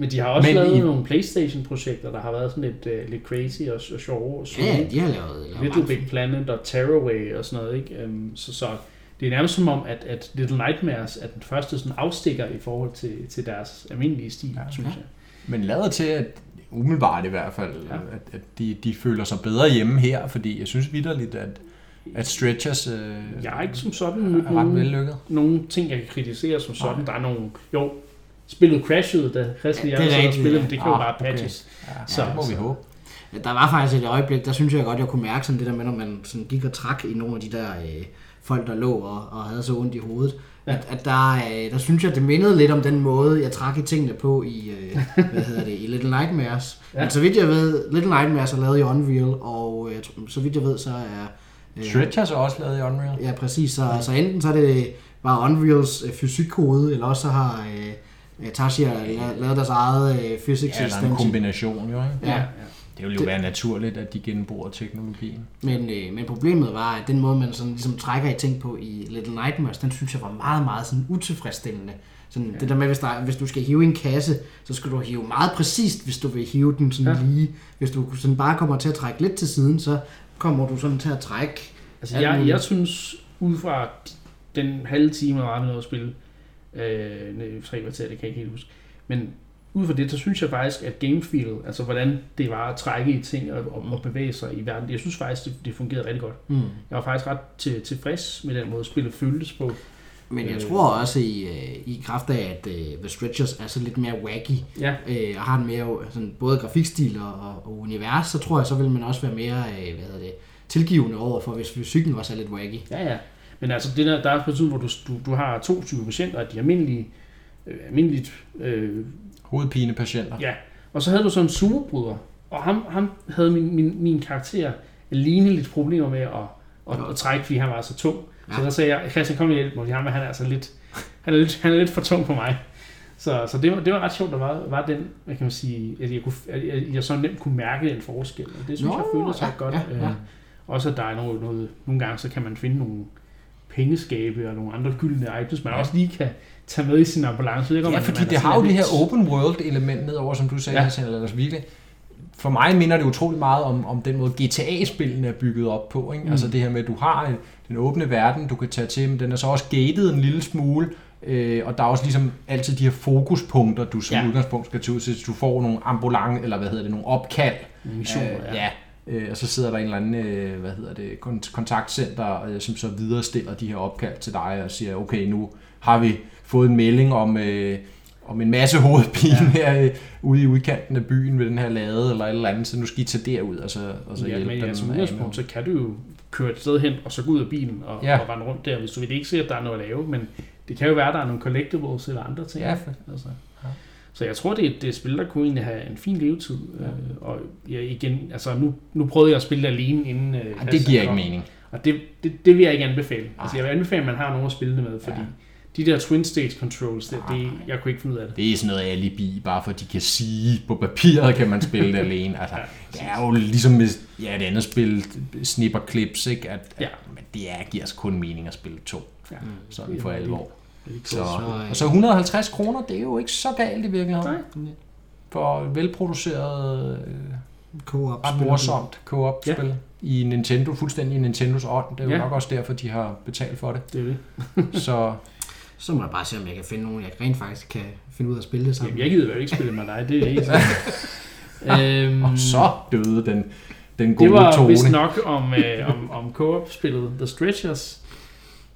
Men de har også Men lavet i- nogle Playstation-projekter, der har været sådan lidt, uh, lidt crazy og, og sjove og Ja, de har lavet... lavet Little Big Planet og Tearaway og sådan noget. Ikke? Um, så, så det er nærmest som om, at, at Little Nightmares er den første sådan afstikker i forhold til, til deres almindelige stil, Ja. synes Ja. jeg. Men lavet til, at umiddelbart i hvert fald, ja. At, at de, de føler sig bedre hjemme her, fordi jeg synes vidderligt, at, at Stretchers øh, Jeg har ikke som sådan er ret nogen, vellykket. nogen ting, jeg kan kritisere som sådan. Nej. Der er nogle... Jo, spillet crashede, da Christian Ja, ja, det er rigtigt, spillede, ja. men det kan jo Ah, bare okay. patches. Ja, så Så- det må vi håbe. Der var faktisk et øjeblik, der synes jeg godt, jeg kunne mærke sådan det der med, når man sådan gik og trak i nogle af de der øh, folk, der lå og, og havde så ondt i hovedet. Ja. At, at der, øh, der synes jeg, det mindede lidt om den måde, jeg trak i tingene på i, øh, hvad hedder det, i Little Nightmares. Ja. Ja. Men så vidt jeg ved, Little Nightmares er lavet i Unreal, og øh, så vidt jeg ved, så er... Øh, Stretchers er også lavet i Unreal. Ja, præcis. Så, så enten så er det bare Unreals øh, fysikkode, eller også så har øh, Tasha la- lavet deres eget øh, physics Ja, eller en extension. kombination jo, ikke? Ja. ja. Det vil jo Det- være naturligt, at de genbruger teknologien. Men, øh, men problemet var, at den måde, man sådan ligesom trækker i ting på i Little Nightmares, den synes jeg var meget, meget sådan utilfredsstillende. Sådan ja. Ja. Det der med, hvis, der, hvis du skal hive en kasse, så skal du hive meget præcist, hvis du vil hive den sådan ja. Ja. lige. Hvis du sådan bare kommer til at trække lidt til siden, så kommer du sådan til at trække. Altså, Alt jeg, jeg synes, ud fra den halve time, der var med noget at spille, øh, nej, tre kvarter, det kan jeg ikke helt huske, men ud fra det, så synes jeg faktisk, at gamefeel, altså hvordan det var at trække i ting og, og, og bevæge sig i verden, jeg synes faktisk, det, det fungerede rigtig godt. Mm. Jeg var faktisk ret til, tilfreds med den måde, spillet føltes på. Men jeg Øh. tror også i, øh, i kraft af, at øh, The Stretchers er så lidt mere wacky, Ja, øh, og har en mere sådan, både grafikstil og, og, og univers, så tror jeg, så vil man også være mere øh, hvad hedder det, tilgivende over for, hvis fysikken også er lidt wacky. ja, ja. Men altså, det der, der er på tiden, hvor du, du, du har to typer patienter, de almindelige, øh, almindeligt øh, Hovedpinepatienter. Ja, og så havde du sådan en sumobryder, og ham, ham havde min, min, min karakter alene lidt problemer med at, at, at, at trække, fordi han var så tung. Ja. Så der sagde jeg, Christian, kom og hjælp mig, ham, han er altså lidt, han er lidt, han er lidt for tung på mig. Så, så det, var, det var ret sjovt, der var, var den, hvad kan man sige, at jeg, kunne, at jeg, jeg så nemt kunne mærke den forskel, og det synes Nå, jeg føltes ja, godt. ja, ja. Øh, Også at der er noget, noget, nogle gange, så kan man finde nogle pengeskabe og nogle andre gyldne items, man også lige kan tage med i sin ambulance. Det Ja, man, fordi man det har jo det her open world element nedover, som du sagde, Ja. ja. Hassan, altså virkelig. For mig minder det utrolig meget om, om den måde GTA-spillene er bygget op på. Ikke? Mm. Altså det her med, at du har en, den åbne verden, du kan tage til, men den er så også gated en lille smule, øh, og der er også ligesom altid de her fokuspunkter, du som Ja. ja. udgangspunkt skal til, så du får nogle ambulance, eller hvad hedder det, nogle opkald. Missioner, Øh, ja. Øh, og så sidder der en eller anden, øh, hvad hedder det, kon- kontaktcenter, øh, som så viderestiller de her opkald til dig og siger, okay, nu har vi fået en melding om, øh, om en masse hovedpine ja. her øh, ude i udkanten af byen ved den her lade eller et eller andet, så nu skal I tage derud og så, og så ja, hjælpe men dem. ja, som af udgangspunkt, så kan du jo køre et sted hen, og så gå ud af bilen og, Ja. og rende rundt der, hvis du vil ikke se, at der er noget at lave, men det kan jo være, at der er nogle collectibles eller andre ting. Ja, altså. Ja. Så jeg tror, det er, det er et spil, der kunne egentlig have en fin levetid. Ja. Øh, og ja, igen, altså nu, nu prøvede jeg at spille det alene inden... Øh, Ej, det Christian giver ikke mening. Og det, det, det vil jeg ikke anbefale. Altså, Ej. jeg vil anbefale, at man har nogen at spille det med, fordi Ja. de der twin stage controls, det, det, Ej. jeg kunne ikke finde ud af det. Det er sådan noget alibi, bare for at de kan sige, på papiret kan man spille det alene. Altså, Ja, det er jo ligesom med ja, et andet spil, Snipper Clips, ikke? At, Ja. at, men det er, giver altså kun mening at spille to, Ja. sådan Det for alvor. Så. Så, og så 150 kroner, det er jo ikke så galt i virkeligheden. Nej. For velproduceret, øh, Co-op ret morsomt co-op-spil i Nintendo, fuldstændig i Nintendos ånd. Det er jo Ja. nok også derfor, de har betalt for det. Det er det. Så Så må jeg bare se, om jeg kan finde nogen, jeg rent faktisk kan finde ud af at spille det sammen. Jamen, jeg gider jo ikke spille med dig, det er helt sikkert. øhm, og så døde den, den gode det var tone. vist nok om, øh, om, om co-op-spillet The Stretchers.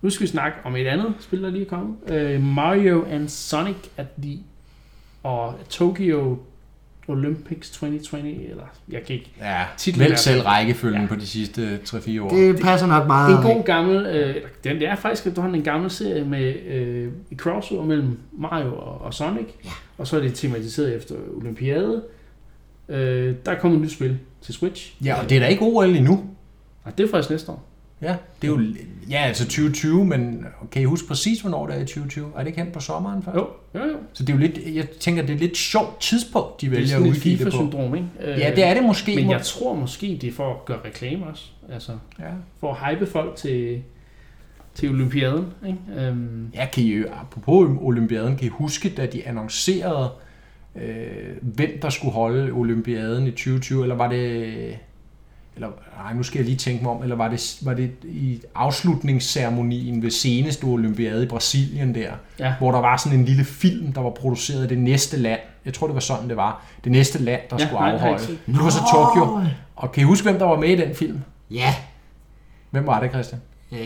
Nu skal vi snakke om et andet spil, der lige er kommet. Øh, Mario and Sonic at the og Tokyo Olympics 2020, eller jeg kan ikke. Ja, Titlen er- vælg selv rækkefølgen Ja. på de sidste 3-4 år. Det passer nok meget. En god gammel, øh, den, det er faktisk efterhånden en gammel serie med øh, et crossover mellem Mario og, og Sonic, Ja. og så er det tematiseret efter Olympiade. Øh, der kommer et nyt spil til Switch, Ja, og det er da ikke OL endnu. og det er faktisk næste år. Ja, det er jo, ja, altså 2020, men kan I huske præcis, hvornår det er i 2020? Er det ikke hen på sommeren før? Jo, jo, jo. Så det er jo lidt, jeg tænker, det er et lidt sjovt tidspunkt, de Det er vælger at udgive det på. FIFA-syndrom, ikke? Øh, Ja, det er det måske. Men jeg tror måske, det er for at gøre reklame også. Altså, Ja. for at hype folk til, til Olympiaden, ikke? Øhm, Ja, kan I, apropos Olympiaden, kan I huske, da de annoncerede, øh, hvem der skulle holde Olympiaden i 2020, eller var det... Eller, nej, nu skal jeg lige tænke mig om, eller var det, var det i afslutningsceremonien ved seneste Olympiade i Brasilien der, Ja. hvor der var sådan en lille film, der var produceret i det næste land. Jeg tror, det var sådan, det var. Det næste land, der Ja, skulle nej, afholde. Det var så Tokyo. Og kan I huske, hvem der var med i den film? Ja. Hvem var det, Christian? Øh,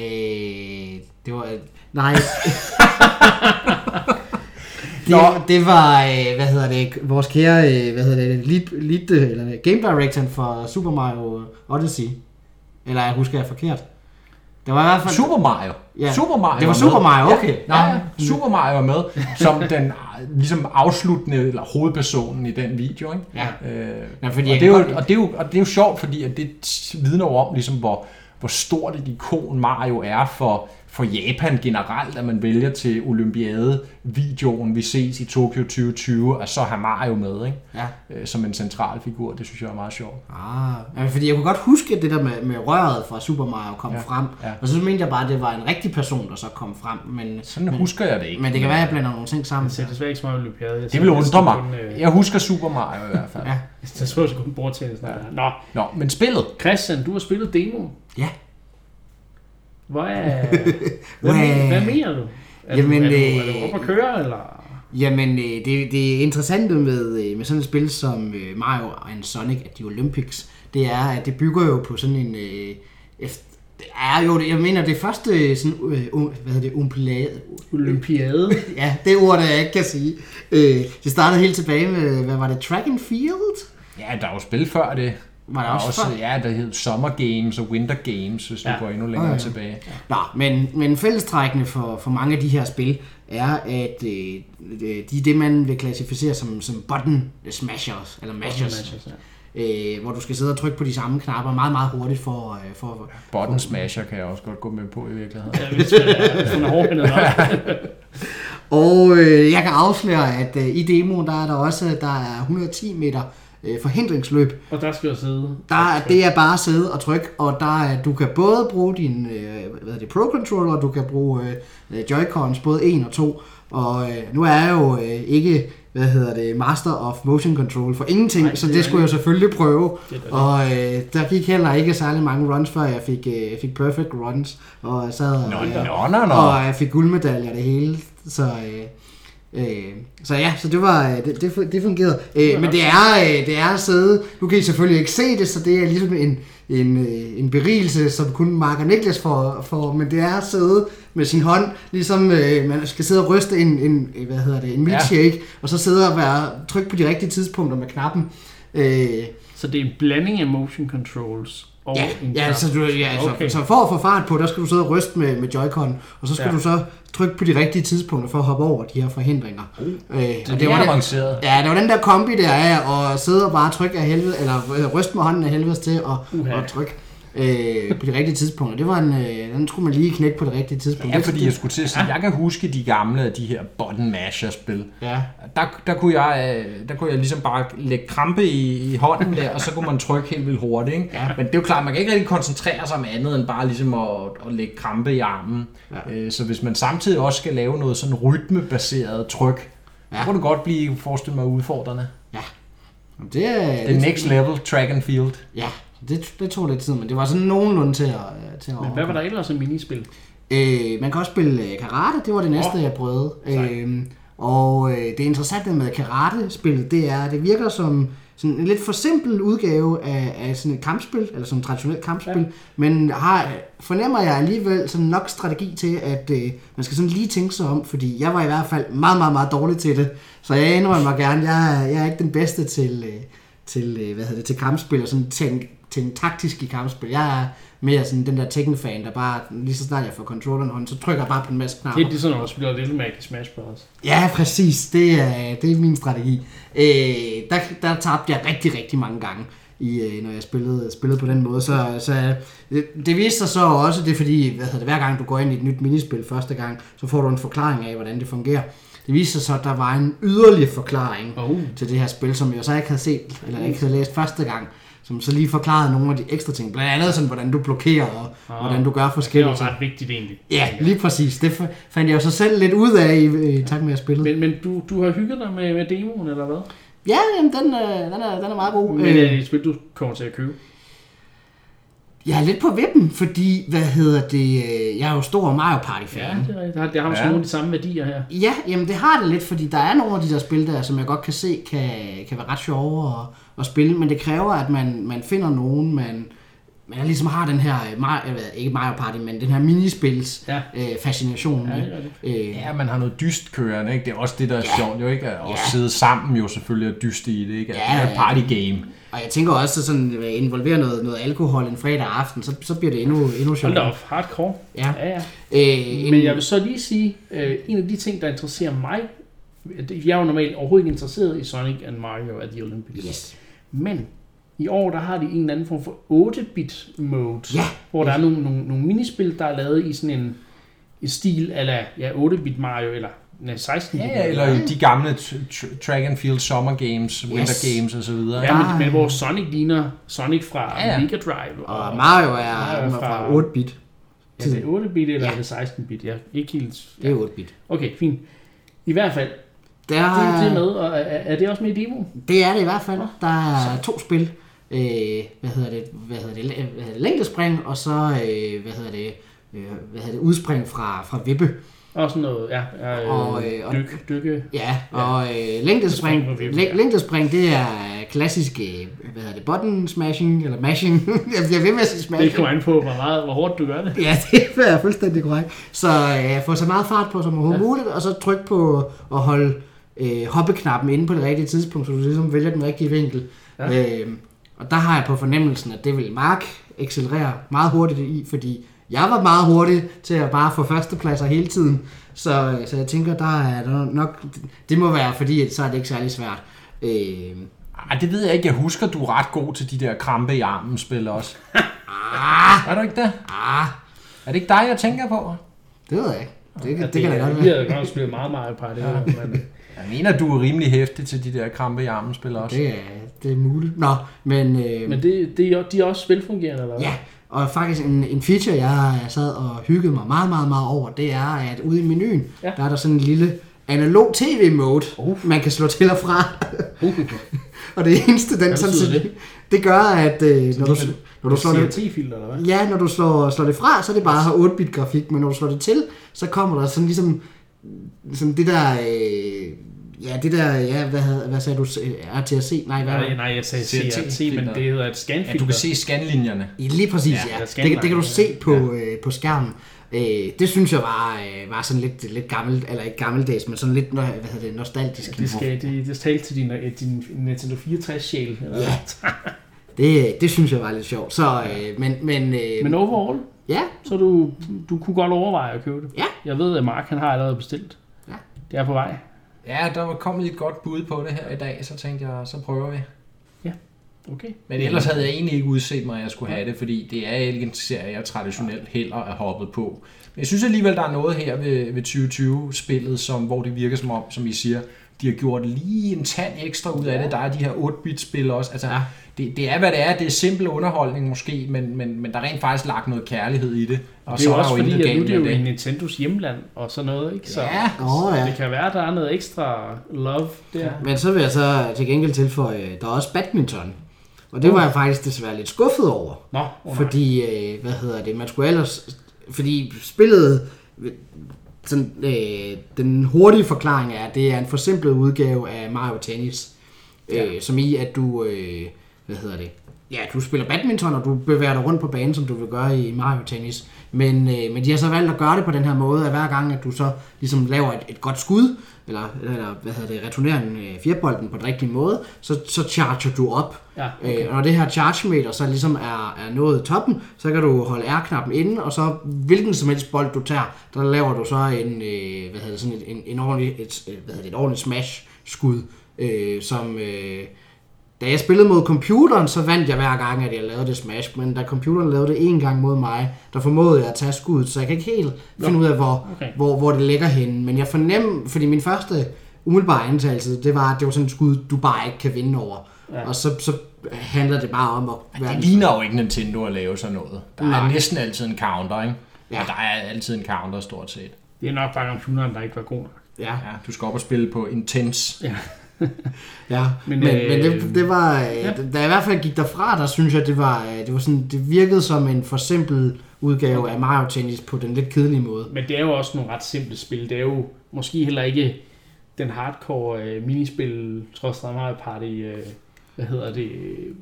det var... Nej. det, Nå. det var, øh, hvad hedder det, vores kære, øh, hvad hedder det, lead, lead, eller game directoren for Super Mario Odyssey. Eller jeg husker jeg forkert. Det var i hvert fald... Super Mario. Ja. Super Mario Det var med. Super Mario, okay. Ja, nej, Super Mario er med som den ligesom afsluttende eller hovedpersonen i den video, ikke? Ja. Øh, Ja, fordi og, det er jo, og, det er jo, og det er jo sjovt, fordi at det vidner jo om, ligesom, hvor, hvor stort et ikon Mario er for, for Japan generelt, at man vælger til Olympiade-videoen, vi ses i Tokyo 2020, at så have Mario med, ikke? Ja. Øh, som en central figur. Det synes jeg er meget sjovt. Ah, ja, fordi jeg kunne godt huske at det der med, med røret fra Super Mario kom Ja, frem. ja. Og så mente jeg bare, at det var en rigtig person, der så kom frem. Men, Sådan men, husker jeg det ikke. men det kan være, at jeg blander nogle ting sammen. jeg ser desværre ikke så meget Olympiade. Jeg Det vil undre mig. kun, øh, Jeg husker Super Mario i hvert fald. Ja. Jeg så kun bordtennis. Ja. Nå, Nå, men spillet. Christian, du har spillet demoen. Ja. Hvad, er, hvad, Hvad- hvad mener du? Er, Jamen, du, er, du, øh, er du oppe at køre, eller? Jamen, øh, det, det interessante med, øh, med sådan et spil som øh, Mario and Sonic at the Olympics, det er, at det bygger jo på sådan en... Øh, efter, det er jo, jeg mener, det første sådan, øh, um, hvad hedder det, umplade, Olympiade. ja, det ord, der jeg ikke kan sige. Øh, det startede helt tilbage med, hvad var det, Track and Field? Ja, der er jo spil før det. Var der Der er også, også, ja, der hed Summer Games og Winter Games, hvis du Ja. går endnu længere Ja, ja. tilbage. Nå, men, men fællestrækkende for, for mange af de her spil er, at øh, øh, de er det, man vil klassificere som, som button smashers, eller mashers, ja. øh, hvor du skal sidde og trykke på de samme knapper meget, meget hurtigt for, øh, for Button Smasher kan jeg også godt gå med på i virkeligheden. Ja, hvis man er. Og øh, jeg kan afsløre, at øh, i demoen, der er der også der er 110 meter øh, forhindringsløb, Og der skal jeg sidde. der, er- det er bare at sidde og trykke, og der er, du kan både bruge din øh, hvad hedder det, Pro Controller, og du kan bruge øh, Joy-Cons, både 1 og 2. Og øh, nu er jeg jo øh, ikke, hvad hedder det, Master of Motion Control for ingenting, Nej, Nej, så det det er skulle jeg selvfølgelig prøve. Det er det. Og øh, der gik heller ikke særlig mange runs, før jeg fik, øh, fik perfect runs, og sad og, Nå, øh, nå, nå, nå. og jeg fik guldmedaljer det hele. Så, øh, øh, så ja, så det var øh, det, det, det fungerede. Øh, men det er, øh, det er at sidde, nu kan I selvfølgelig ikke se det, så det er ligesom en, en, øh, en berigelse, som kun Mark og Niklas får, får, men det er at sidde med sin hånd, ligesom øh, man skal sidde og ryste en, en øh, hvad hedder det, en milkshake, ja. og så sidde og være tryk på de rigtige tidspunkter med knappen. Øh, Så det er en blanding af motion controls og Ja, ja, så, du, ja så, Okay. så for at få fart på, der skal du sidde og ryste med, med Joy-Con, og så skal Ja. du så trykke på de rigtige tidspunkter for at hoppe over de her forhindringer. Uh, øh, Det, og det var er den, avanceret. ja, det var den der kombi der af at sidde og bare trykke af helvede, eller øh, ryste med hånden af helvedes til og, og trykke øh, på de rigtige tidspunkter. Det var en, øh, den skulle man lige knække på det rigtige tidspunkt. Ja, Det- fordi jeg skulle til at sige, jeg kan huske de gamle af de her button masher spil. Ja. Der, der, kunne jeg, øh, der kunne jeg ligesom bare lægge krampe i, i hånden der, og så kunne man trykke helt vildt hurtigt. Ikke? Ja. Men det er jo klart, man kan ikke rigtig koncentrere sig om andet end bare ligesom at, at lægge krampe i armen. Ja. Øh, Så hvis man samtidig også skal lave noget sådan rytmebaseret tryk, ja. Ja. så kunne det godt blive, forestille mig, udfordrende. Det, er- The det, next level, track and field. Ja, det, det tog lidt tid, men det var sådan nogenlunde til at, øh, til at Men hvad var der ellers af minispil? Øh, man kan også spille øh, karate, det var det næste, Åh, jeg prøvede. Øh, og øh, det interessante med karate-spillet, det er, at det virker som sådan en lidt for simpel udgave af, af sådan et kampspil, eller som et traditionelt kampspil, Ja. men har, fornemmer jeg alligevel sådan nok strategi til, at øh, man skal sådan lige tænke sig om, fordi jeg var i hvert fald meget, meget, meget dårlig til det, så jeg indrømmer gerne, jeg, er- jeg er ikke den bedste til, øh, til, øh, hvad hedder det, til kampspil, og sådan tænk, tænk taktisk i kampspil. Jeg er mere sådan den der Tekken-fan, der bare, lige så snart jeg får controlleren hånden, så trykker jeg bare på en masse knapper. Det er ligesom, når du spiller Little Mac i Smash Bros. Ja, præcis. Det er, det er min strategi. Øh, der, der tabte jeg rigtig, rigtig mange gange, i, øh, når jeg spillede, spillede på den måde. Så, så det, det viste sig så også, det er fordi, hvad hedder det, hver gang du går ind i et nyt minispil første gang, så får du en forklaring af, hvordan det fungerer. Det viste sig så, at der var en yderligere forklaring Oh. til det her spil, som jeg så ikke havde set, eller ikke havde læst første gang, som så lige forklarede nogle af de ekstra ting. Blandt andet sådan, hvordan du blokerer, og Ah. hvordan du gør Det forskellige ting. ret vigtigt egentlig. Ja, lige præcis. Det fandt jeg jo så selv lidt ud af i, i takt med, at jeg spillede. Men, men du, du har hygget dig med, med demoen, eller hvad? Ja, jamen, den, øh, den, er, den er meget god. Men er det et spil, du kommer til at købe? Jeg er lidt på vippen, fordi, hvad hedder det, øh, jeg er jo stor Mario Party-fan. Ja, det er rigtigt. Det har, måske Ja. nogle af de samme værdier her. Ja, jamen det har det lidt, fordi der er nogle af de der spil der, som jeg godt kan se, kan, kan være ret sjove at, at spille, men det kræver, at man, man finder nogen, man, man ligesom har den her, øh, Mario, ikke Mario Party, men den her minispils Ja. øh, fascination. Ja, det er rigtigt. øh, Ja, man har noget dyst kørende, ikke? Det er også det, der er Ja. sjovt, jo ikke? At også Ja. sidde sammen jo selvfølgelig og dyste i det, ikke? At Ja, det er et party game. og jeg tænker også, at sådan, øh, involvere noget, noget alkohol en fredag aften, så, så bliver det endnu, endnu Hold da sjovere. op, hardcore. Ja. ja, ja. Øh, Men jeg vil så lige sige, øh, en af de ting, der interesserer mig, jeg er jo normalt overhovedet ikke interesseret i Sonic and Mario at the Olympics. Yes. Men i år, der har de en eller anden form for 8-bit mode, Ja. hvor der er nogle, nogle, nogle minispil, der er lavet i sådan en, en stil ala ja, 8-bit Mario, eller nej, 16-bit. Ja, eller i de gamle tr- tr- track and field summer games, winter Yes. games og så videre. Ja, men, men hvor Sonic ligner Sonic fra Ja, ja. Mega Drive. Og Mario er, Mario er fra, fra- 8-bit. Ja, det er 8-bit eller Ja. er det 16-bit? Jeg er ikke helt... Det er 8-bit. Okay, fint. I hvert fald, Der, det, det er med, og er, er det også med i demoen? Det er det i hvert fald. Der er to spil. Øh, hvad hedder det? Hvad hedder det? Hvad hedder det? Længdespring, og så, øh, hvad hedder det? Øh, hvad hedder det? Udspring fra, fra vippe. Og sådan noget, ja. Øh, Og, øh, og- dyk, dykke. Ja, og øh, længdespring, Spring fra vippe, læ- ja. længdespring, det er klassisk, øh, hvad hedder det? Button smashing, eller mashing. jeg bliver ved med at sige Det smashing. kommer an på, hvor, meget, hvor hårdt du gør det. Ja, det er fuldstændig korrekt. Så øh, få så meget fart på som overhovedet ja. muligt, og så tryk på at holde øh, hoppeknappen inde på det rigtige tidspunkt, så du ligesom vælger den rigtige vinkel. Ja. Øh, og der har jeg på fornemmelsen, at det vil Mark accelerere meget hurtigt i, fordi jeg var meget hurtig til at bare få førstepladser hele tiden. Så, så jeg tænker, der er der nok... Det må være, fordi så er det ikke særlig svært. Øh, Ej, det ved jeg ikke. Jeg husker, du er ret god til de der krampe i armen spil også. ah, Er du ikke det? ah, Er det ikke dig, jeg tænker på? det ved jeg ikke. Det kan- At det kan da godt være. Vi havde godt spillet meget Mario Party. Ja. Men, Jeg mener, du er rimelig hæftig til de der krampe i armen spil også. Det er, det er muligt. Nå, men... Øh, men det, det er, de er også velfungerende, eller hvad? Ja, og faktisk en, en feature, jeg sad og hyggede mig meget, meget, meget over, det er, at ude i menuen, Ja. der er der sådan en lille analog tv-mode, Uh. man kan slå til og fra. Uh, og det eneste, den sådan, det? det? gør, at øh, når, du, når du slår det, CRT-filter, eller hvad? ja, når du slår, slår det fra, så er det bare har 8-bit grafik, men når du slår det til, så kommer der sådan ligesom sådan det der, øh, ja, det der, ja, hvad, havde, hvad sagde du, RTSC? Nej, hvad? Nej, nej, jeg sagde CRT CRT, men det hedder et Ja, scanfilter. du kan se scanlinjerne. Ja, lige præcis, Ja, ja. ja. Det, det kan du ja. se på, øh, på skærmen. Øh, det synes jeg var, øh, var sådan lidt, lidt gammelt, eller ikke gammeldags, men sådan lidt hvad hedder det, nostalgisk. Det skal det, det talte til din, øh, din Nintendo 64-sjæl. eller Ja. Det, det synes jeg var lidt sjovt. Så, øh, men, men, øh, Men overall, ja, så du, du kunne godt overveje at købe det. Ja. Jeg ved, at Mark han har allerede bestilt. Ja. Det er på vej. Ja, der var kommet et godt bud på det her i dag, så tænkte jeg, så prøver vi. Okay. Men ellers havde jeg egentlig ikke udset mig, at jeg skulle have det, fordi det er ikke en serie, jeg traditionelt heller er hoppet på. Men jeg synes alligevel, der er noget her ved, ved 2020-spillet, som, hvor det virker som om, som I siger, de har gjort lige en tand ekstra ud af det. Der er de her 8-bit-spil også. Altså, Ja. Det, det er, hvad det er. Det er simpel underholdning måske, men, men, men der er rent faktisk lagt noget kærlighed i det. Og det er jo der også fordi, intet at nu er det jo med i Nintendos hjemland og sådan noget, ikke? Så, Ja. Åh, ja. så det kan være, at der er noget ekstra love der. men så vil jeg så til gengæld tilføje, der er også badminton. Og det var jeg faktisk desværre lidt skuffet over. Nå, oh, Fordi, øh, hvad hedder det, man skulle ellers... Fordi spillet... Sådan, øh, den hurtige forklaring er, at det er en forsimplet udgave af Mario Tennis. Ja. Øh, som i, at du... Øh, hvad hedder det? Ja, du spiller badminton, og du bevæger dig rundt på banen, som du vil gøre i Mario Tennis. Men, øh, men de har så valgt at gøre det på den her måde, at hver gang, at du så ligesom laver et, et godt skud, eller, eller hvad hedder det, returnerer en øh, fjerbolden på den rigtige måde, så, så charger du op. Ja, Okay. okay. Øh, og når det her charge meter så ligesom er, er nået toppen, så kan du holde R-knappen inde, og så hvilken som helst bold du tager, der laver du så en, øh, hvad hedder det, sådan et, en, en ordentlig, et, øh, hvad hedder det, et ordentligt smash-skud, øh, som... Øh, da jeg spillede mod computeren, så vandt jeg hver gang, at jeg lavede det smash, men da computeren lavede det en gang mod mig, der formåede jeg at tage skuddet, så jeg kan ikke helt finde ud af, hvor, Okay. hvor, hvor det ligger henne. Men jeg fornemmer, fordi min første umiddelbare antagelse, det var, at det var sådan et skud, du bare ikke kan vinde over. Ja. Og så, så handler det bare om at være... Det ligner jo ikke Nintendo at lave sådan noget. Der er Nej. næsten altid en counter, ikke? Ja. Ja. Og der er altid en counter stort set. Det er nok bare computeren, der ikke var god nok. Ja, Ja, du skal op og spille på Intense. Ja. ja. Men, Men, øh, men det, det var... ja. Ja. Da jeg i hvert fald gik derfra, der synes jeg, det var, øh, det var sådan, det virkede som en for simpel udgave af Mario Tennis på den lidt kedelige måde. Men det er jo også nogle ret simple spil. Det er jo måske heller ikke den hardcore øh, minispil, trods der Mario Party, øh, hvad hedder det, øh,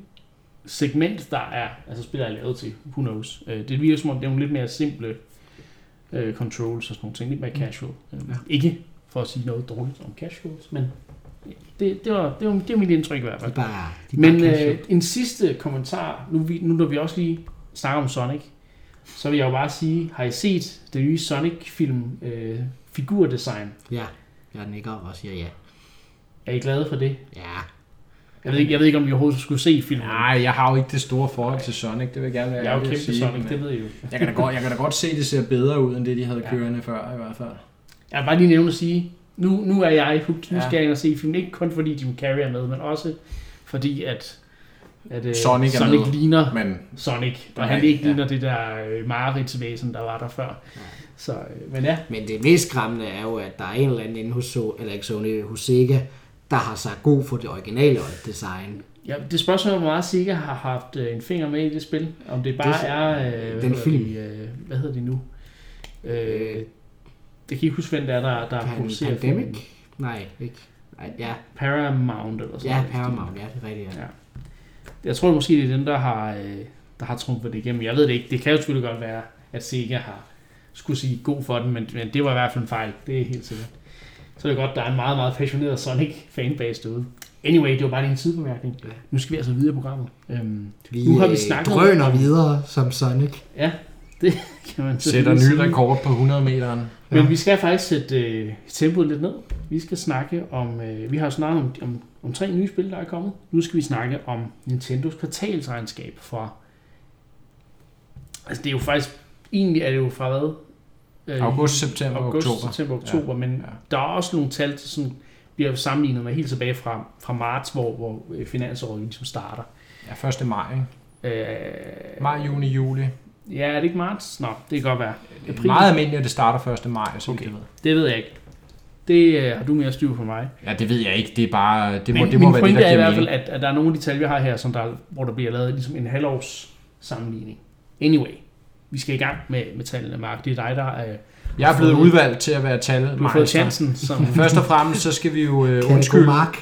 segment, der er, altså spiller er lavet til, who knows. Øh, det virker som om, det er nogle lidt mere simple øh, controls og sådan nogle ting, lidt mere casual. Øh, Ja. Ikke for at sige noget dårligt om casuals, men det, det, var, det, var, det var mit indtryk i hvert De fald. er bare, de Men bare øh, en sidste kommentar, nu, vi, nu når vi også lige snakker om Sonic, så vil jeg jo bare sige, har I set det nye Sonic-film øh, figurdesign? Ja, jeg nikker og siger ja. Er I glade for det? Ja, Jeg ved ikke, jeg ved ikke om I overhovedet skulle se filmen. Nej, jeg har jo ikke det store forhold til Sonic, det vil jeg gerne være jeg er jo kæmpe sige, Sonic, det ved I jo. Jeg kan, da godt, jeg kan da godt se, at det ser bedre ud, end det, de havde Ja. kørende før, i hvert fald. Jeg vil bare lige nævne at sige, nu, nu er jeg hooked, nu Ja. skal jeg ind og se filmen, ikke kun fordi Jim Carrey er med, men også fordi at, at øh, Sonic er Sonic med. ligner Men Sonic, og Nej, han ikke ja. ligner det der øh, mareridtsvæsen, der var der før. Så, øh, men ja, men det mest skræmmende er jo, at der er en eller anden inde hos, so eller ikke Sony, hos Sega, der har sagt god for det originale design. Ja, det spørgsmål er, hvor meget Sega har haft øh, en finger med i det spil. Om det bare Det- er... Øh, den film. De, øh, hvad hedder de nu? Øh, jeg kan ikke huske, hvem det er, der, der Pan- producerer Pandemic? filmen. Nej, ikke. Nej, ja, Paramount eller sådan ja, noget. Paramount, ja, det er rigtigt. Ja. Ja. Jeg tror måske, det er den, der har, øh, der har trumfet det igennem. Jeg ved det ikke. Det kan jo selvfølgelig godt være, at Sega har skulle sige god for den, men, men det var i hvert fald en fejl. Det er helt sikkert. Så er det godt, der er en meget, meget passioneret Sonic-fanbase derude. Anyway, det var bare lige en sidebemærkning. Ja. Nu skal vi altså videre i programmet. Øhm, Vi, Nu har vi snakket drøner om- videre som Sonic. ja, det kan man sætter ny rekord på 100 meteren. Men Ja. vi skal faktisk sætte øh, tempoet lidt ned. Vi skal snakke om, øh, vi har snakket om, om, om tre nye spil, der er kommet. Nu skal vi snakke om Nintendos kvartalsregnskab fra, altså det er jo faktisk, egentlig er det jo fra hvad? Øh, August, september, august, oktober. september, oktober, ja. men ja. der er også nogle tal, sådan, bliver sammenlignet med helt tilbage fra, fra marts, hvor, hvor øh, finansåret ligesom starter. Ja, 1. maj, ikke? Øh, Maj, juni, juli. Ja, er det ikke marts? Nå, det kan godt være. Det er meget almindeligt, at det starter 1. maj, så Okay. okay. ved. Det ved jeg ikke. Det øh, har du mere styr på mig. Ja, det ved jeg ikke. Det er bare, det må, Men det må min være det, pointe der er i hvert fald, at, at der er nogle af de tal, vi har her, som der, hvor der bliver lavet ligesom en halvårs sammenligning. Anyway, vi skal i gang med, med tallene, Mark. Det er dig, der er... Jeg er blevet udvalgt til at være tal. Du har fået chancen som... Først og fremmest, så skal vi jo øh, undskylde. Mark?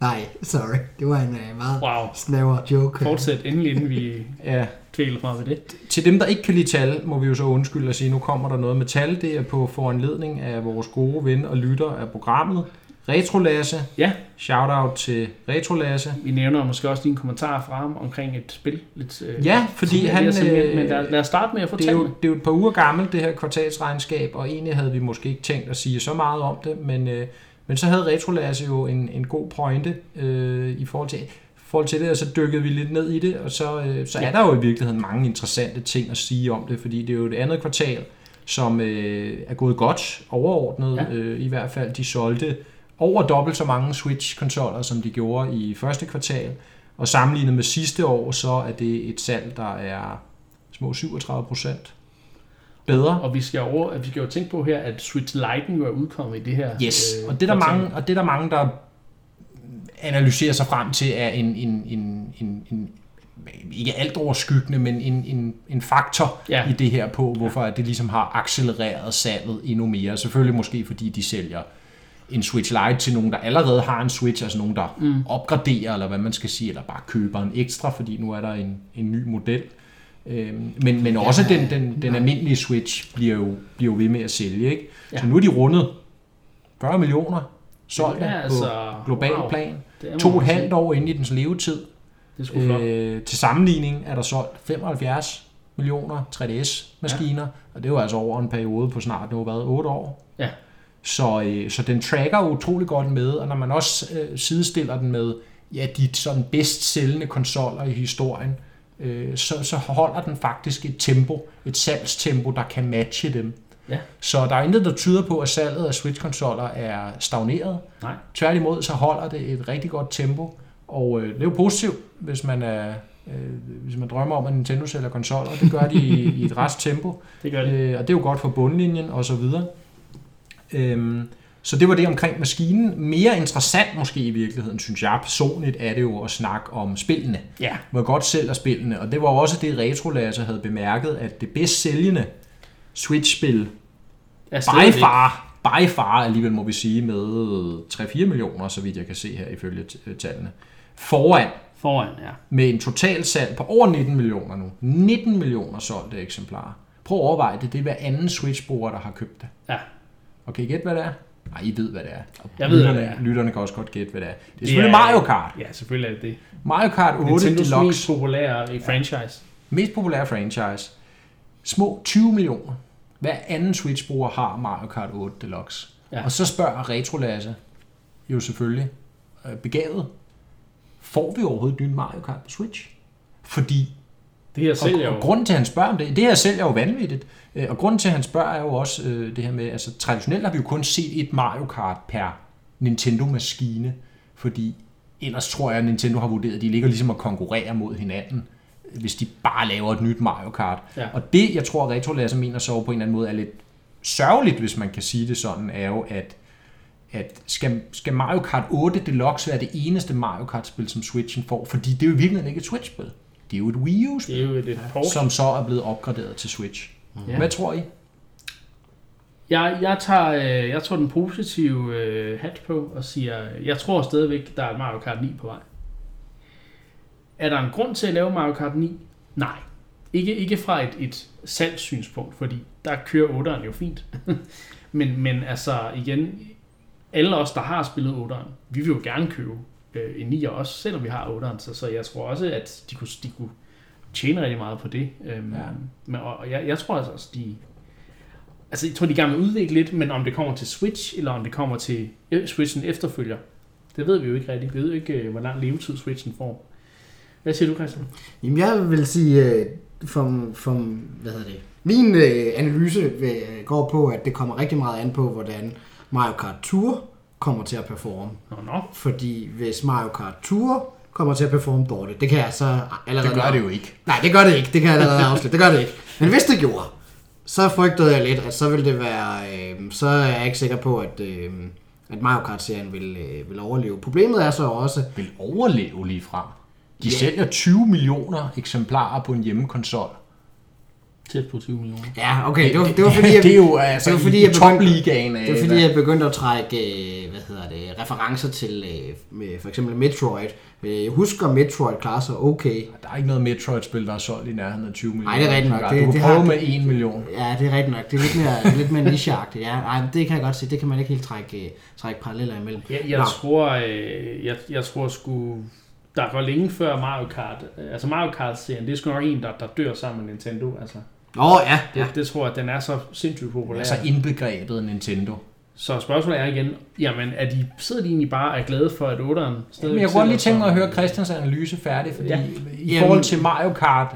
Nej, sorry. Det var en uh, meget Wow. snæver joke. Fortsæt endelig, inden vi Ja, dvæler fra ved det. til dem, der ikke kan lide tal, må vi jo så undskylde og sige, nu kommer der noget med tal. Det er på foranledning af vores gode ven og lytter af programmet. Retrolasse. Ja. Shout-out til Retrolasse. Vi nævner måske også dine kommentarer fra ham omkring et spil. Lidt, øh, Ja, fordi han, øh, Men lad, lad os starte med at Det er, jo, fortælle. det er jo et par uger gammelt, det her kvartalsregnskab, og egentlig havde vi måske ikke tænkt at sige så meget om det, men, øh, men så havde Retrolasse jo en, en god pointe øh, i forhold til, forhold til det, og så dykkede vi lidt ned i det, og så, øh, så Ja. er der jo i virkeligheden mange interessante ting at sige om det, fordi det er jo det andet kvartal, som øh, er gået godt overordnet, Ja. øh, i hvert fald de solgte over dobbelt så mange Switch-konsoller, som de gjorde i første kvartal, og sammenlignet med sidste år, så er det et salg, der er små 37 procent bedre. Og vi skal, over, vi skal jo tænke på her, at Switch Lite jo er udkommet i det her. Yes, øh, og det er der kvartal. mange, og det er der mange, der analyserer sig frem til, er en, en, en, en, en ikke alt overskyggende, men en, en, en faktor Ja. i det her på, hvorfor at det ligesom har accelereret salget endnu mere. Selvfølgelig måske fordi de sælger en Switch Lite til nogen, der allerede har en Switch, altså nogen, der mm. opgraderer, eller hvad man skal sige, eller bare køber en ekstra, fordi nu er der en, en ny model. Øhm, men, men også Ja, den, den, den almindelige Switch bliver jo, bliver jo ved med at sælge. Ikke? Ja. Så nu er de rundet 40 millioner solgte Ja, altså, på global wow. plan. To og et halvt år inde i dens levetid. Det er sgu flot. Øh, til sammenligning er der solgt 75 millioner 3DS-maskiner, ja. og det er jo altså over en periode på snart nu været 8 år. Ja. Så, øh, så den tracker utrolig godt med, og når man også øh, sidestiller den med ja, de sådan bedst sælgende konsoller i historien, øh, så, så holder den faktisk et tempo, et salgstempo, der kan matche dem. Ja. Så der er intet, der tyder på, at salget af Switch-konsoller er stagneret. Nej. Tværtimod, så holder det et rigtig godt tempo, og øh, det er jo positivt, hvis man, er, øh, hvis man drømmer om, at Nintendo sælger konsoller. Det gør de i, i et rest tempo, Det gør det. øh, og det er jo godt for bundlinjen og så videre. Øhm, så det var det omkring maskinen. Mere interessant måske i virkeligheden, synes jeg personligt, er det jo at snakke om spillene. Ja. Hvor godt sælger spillene, og det var også det, Retrolaser havde bemærket, at det bedst sælgende Switch-spil by far, by far alligevel må vi sige, med 3-4 millioner, så vidt jeg kan se her ifølge øh, tallene. Foran Foran, ja. med en total salg på over 19 millioner nu. 19 millioner solgte eksemplarer. Prøv at overveje det. Det er hver anden Switch-bruger, der har købt det. Ja. Og kan I gætte, hvad det er? Nej, I ved, hvad det er. Og Jeg ved, hvad lytterne, det er. Lytterne kan også godt gætte, hvad det er. Det er selvfølgelig Mario Kart. Ja, selvfølgelig er det det. Mario Kart 8 Nintendos Deluxe. mest populære i franchise. Mest populære franchise. Små 20 millioner. Hver anden Switch-bruger har Mario Kart 8 Deluxe. Ja. Og så spørger Retrolasse jo selvfølgelig øh, begavet, får vi overhovedet et nyt Mario Kart på Switch? Fordi, Det her og, sælger og jo. grunden til, at han spørger om det, det her selv er jo vanvittigt, Øh, og grunden til, at han spørger er jo også øh, det her med, altså traditionelt har vi jo kun set et Mario Kart per Nintendo-maskine, fordi ellers tror jeg, at Nintendo har vurderet, at de ligger ligesom at konkurrere mod hinanden, hvis de bare laver et nyt Mario Kart. Ja. Og det, jeg tror, Retro Lasse mener så på en eller anden måde er lidt sørgeligt, hvis man kan sige det sådan, er jo, at, at skal, skal Mario Kart 8 Deluxe være det eneste Mario Kart-spil, som Switchen får? Fordi det er jo i virkeligheden ikke et Switch-spil. Det er jo et Wii U-spil, Det er jo et, et port. som så er blevet opgraderet til Switch. Ja. Ja. Hvad tror I? Jeg, jeg, tager, øh, jeg tager den positive øh, hat på og siger, jeg tror stadigvæk, der er et Mario Kart 9 på vej. Er der en grund til at lave Mario Kart 9? Nej. Ikke, ikke fra et, et salgssynspunkt, fordi der kører 8'eren jo fint. men, men altså igen, alle os, der har spillet 8'eren, vi vil jo gerne købe øh, en 9'er også, selvom vi har 8'eren. Så, så jeg tror også, at de kunne, de kunne tjene rigtig meget på det. Øhm, Ja. men, og og jeg, jeg tror altså også, de... Altså, jeg tror, de gerne vil udvikle lidt, men om det kommer til Switch, eller om det kommer til øh, Switchen efterfølger, det ved vi jo ikke rigtigt. Vi ved jo ikke, øh, hvor lang levetid Switchen får. Hvad siger du, Christian? Jamen, jeg vil sige, øh, for, for hvad hedder det? Min øh, analyse øh, går på, at det kommer rigtig meget an på, hvordan Mario Kart Tour kommer til at performe. Nå, nå. Fordi hvis Mario Kart Tour kommer til at performe dårligt, det kan jeg så allerede... Det gør det jo ikke. Nej, det gør det ikke. Det kan jeg allerede afslutte. Det gør det ikke. Men hvis det gjorde, så frygtede jeg lidt, at så ville det være... Øh, så er jeg ikke sikker på, at, øh, at Mario Kart-serien vil, øh, vil overleve. Problemet er så også... Vil overleve lige frem. De Ja. sælger 20 millioner eksemplarer på en hjemmekonsol. Tæt på 20 millioner. Ja, okay, det var, det var fordi, jeg, det er jo altså det var, fordi, i jeg begyndte, topligaen af, det var fordi, jeg begyndte at trække øh, hvad hedder det, referencer til øh, med for eksempel Metroid. Øh, Jeg husker Metroid klarer sig okay. Der er ikke noget Metroid-spil, der er solgt i nærheden af 20 millioner. Nej, det er rigtigt nok. Du Det- kan det prøve har- med 1 million. Ja, det er rigtigt nok. Det er lidt mere, er lidt mere nicheagtigt. Ja, nej, det kan jeg godt se. Det kan man ikke helt trække, trække paralleller imellem. Jeg, jeg Nå. tror, jeg, jeg tror sgu, der går længe før Mario Kart. Altså Mario Kart-serien, det er sgu nok en, der, der dør sammen med Nintendo. Altså, Åh, ja. det, ja. det tror jeg, den er så sindssygt populær. Altså indbegrebet Nintendo. Så spørgsmålet er igen, jamen er de, sidder de egentlig bare er glade for, at 8'eren stadig Men jeg kunne lige tænke mig at høre Christians analyse færdig, fordi Ja. i Jamen- forhold til Mario Kart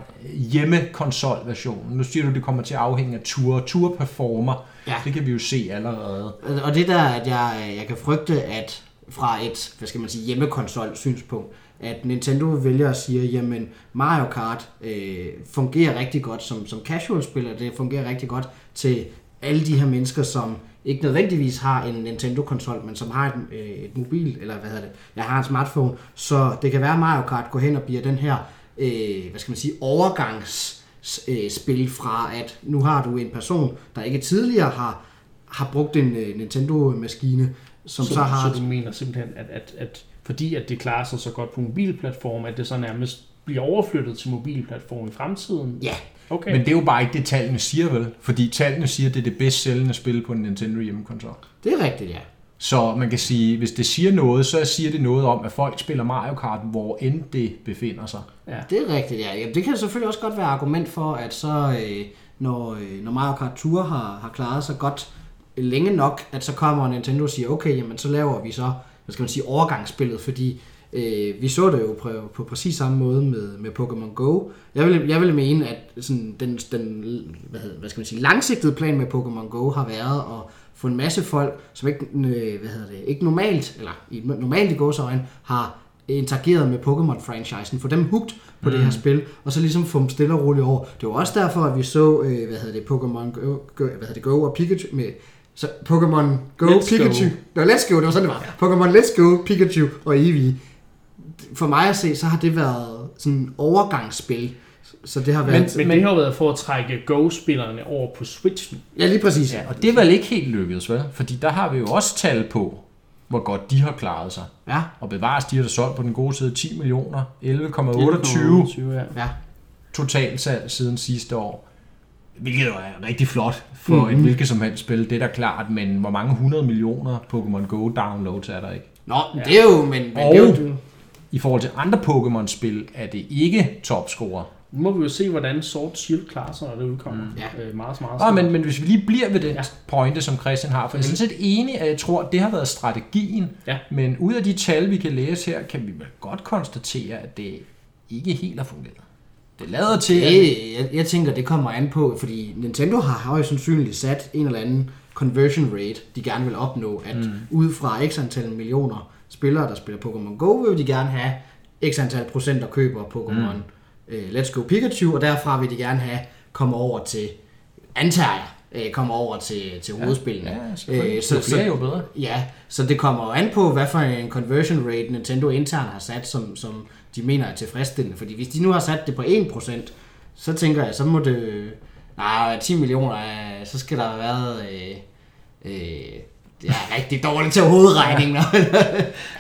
hjemmekonsolversionen, nu siger du, det kommer til at afhænge af Tour. Tour performer, Ja. det kan vi jo se allerede. Og det der, at jeg, jeg kan frygte, at fra et, hvad skal man sige, hjemmekonsol synspunkt, at Nintendo vælger at sige, jamen Mario Kart øh, fungerer rigtig godt som, som casual-spiller, det fungerer rigtig godt til alle de her mennesker, som ikke nødvendigvis har en Nintendo-konsol, men som har et, øh, et mobil, eller hvad hedder det, jeg har en smartphone, så det kan være, at Mario Kart går hen og bliver den her, øh, hvad skal man sige, overgangs øh, fra, at nu har du en person, der ikke tidligere har, har brugt en øh, Nintendo-maskine, som så, så, så har... så du mener simpelthen, at, at, at fordi at det klarer sig så godt på mobilplatform, at det så nærmest bliver overflyttet til mobilplatform i fremtiden? Ja, Okay. Men det er jo bare ikke det, tallene siger vel? Fordi tallene siger, at det er det bedst sælgende spil på en Nintendo hjemmekonsol. det er rigtigt, ja. Så man kan sige, hvis det siger noget, så siger det noget om, at folk spiller Mario Kart, hvor end det befinder sig. ja. Det er rigtigt, ja. Jamen, det kan selvfølgelig også godt være argument for, at så, øh, når, øh, når Mario Kart Tour har, har klaret sig godt længe nok, at så kommer Nintendo og siger, okay, jamen så laver vi så, hvad skal man sige, overgangsspillet, fordi øh, vi så det jo på, på præcis samme måde med, med Pokémon Go. Jeg vil, jeg vil mene, at sådan, den, den hvad, hedder, hvad skal man sige, langsigtede plan med Pokémon Go har været at få en masse folk, som ikke, øh, hvad hedder det, ikke normalt, eller i, normalt i gåsøjne, har interageret med Pokémon-franchisen, få dem hooked på mm. det her spil, og så ligesom få dem stille og roligt over. Det var også derfor, at vi så, øh, hvad hedder det, Pokémon Go, Go, hvad hedder det, Go og Pikachu med så Pokémon Go, Let's Pikachu. Go. Nå, Let's Go, det var sådan, det var. Pokémon Let's Go, Pikachu og Eevee. For mig at se, så har det været sådan en overgangsspil. Så det har Men, været... men, men det har været for at trække Go-spillerne over på Switch ja, lige præcis. Ja, og det er vel ikke helt lykkedes, vel? Fordi der har vi jo også tal på, hvor godt de har klaret sig. Ja, Og bevares, de har da solgt på den gode side 10 millioner, 11,28 28, ja. ja. totalsalg siden sidste år. Hvilket jo er rigtig flot for Mhm. mm-hmm. et hvilket som helst spil, det er da klart, men hvor mange 100 millioner Pokémon Go downloads er der ikke? Nå, ja. det er jo... Men, men Og- det er jo, I forhold til andre Pokémon-spil er det ikke topscorer. Nu må vi jo se, hvordan Sword Shield klarer sig, når det udkommer. Mm. Ja. Øh, meget, meget Nå, snart. men, men hvis vi lige bliver ved den Ja. ja. pointe, som Christian har, for jeg er sådan set enig, at jeg tror, at det har været strategien, Ja. men ud af de tal, vi kan læse her, kan vi vel godt konstatere, at det ikke helt har fungeret. Det lader til, det, jeg, jeg tænker, det kommer an på, fordi Nintendo har højst sandsynligt sat en eller anden conversion rate, de gerne vil opnå, at mm. ud fra x antal millioner spillere, der spiller Pokémon Go, vil de gerne have x antal procent, der køber Pokémon mm. øh, Let's Go Pikachu, og derfra vil de gerne have komme over til, antager jeg, øh, komme over til, til hovedspillene. ja, selvfølgelig. Øh, så, Jo flere, jo bedre. Ja, så det kommer jo an på, hvad for en conversion rate Nintendo internt har sat, som, som de mener er tilfredsstillende. Fordi hvis de nu har sat det på 1%, så tænker jeg, så må det... Nej, 10 millioner, øh, så skal der have været... Øh, øh, det er rigtig dårligt til hovedregning. Ja.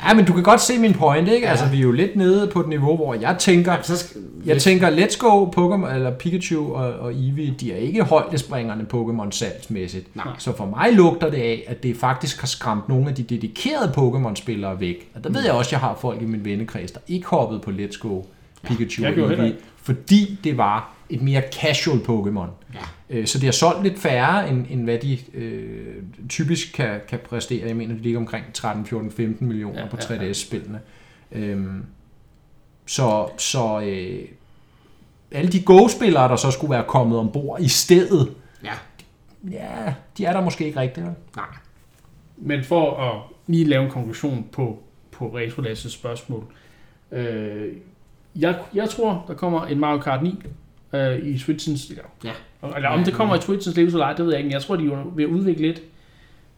Ja, men du kan godt se min point, ikke? Ja. Altså, vi er jo lidt nede på et niveau, hvor jeg tænker, så skal, jeg tænker, Let's Go, Pokémon, eller Pikachu og, og Eevee, de er ikke højdespringerne Pokémon salgsmæssigt. Nej. Så for mig lugter det af, at det faktisk har skræmt nogle af de dedikerede Pokémon-spillere væk. Og der ved jeg også, at jeg har folk i min vennekreds, der ikke hoppede på Let's Go, Pikachu jeg og Eevee, fordi det var et mere casual Pokémon. Ja. Øh, Så det har solgt lidt færre, end, end hvad de øh, typisk kan, kan præstere. Jeg mener, de ligger omkring 13, 14, 15 millioner Ja, på ja, ja. 3DS-spillene. Øhm, så så øh, alle de Go-spillere, der så skulle være kommet ombord i stedet, Ja. ja, de er der måske ikke rigtigt. Nej. Men for at lige lave en konklusion på, på Retro spørgsmål. Øh, jeg, jeg tror, der kommer en Mario Kart 9 øh, i Switchens... Eller, Ja. eller om det kommer i Switchens Levels eller ej, det ved jeg ikke. men Jeg tror, de er ved at udvikle lidt.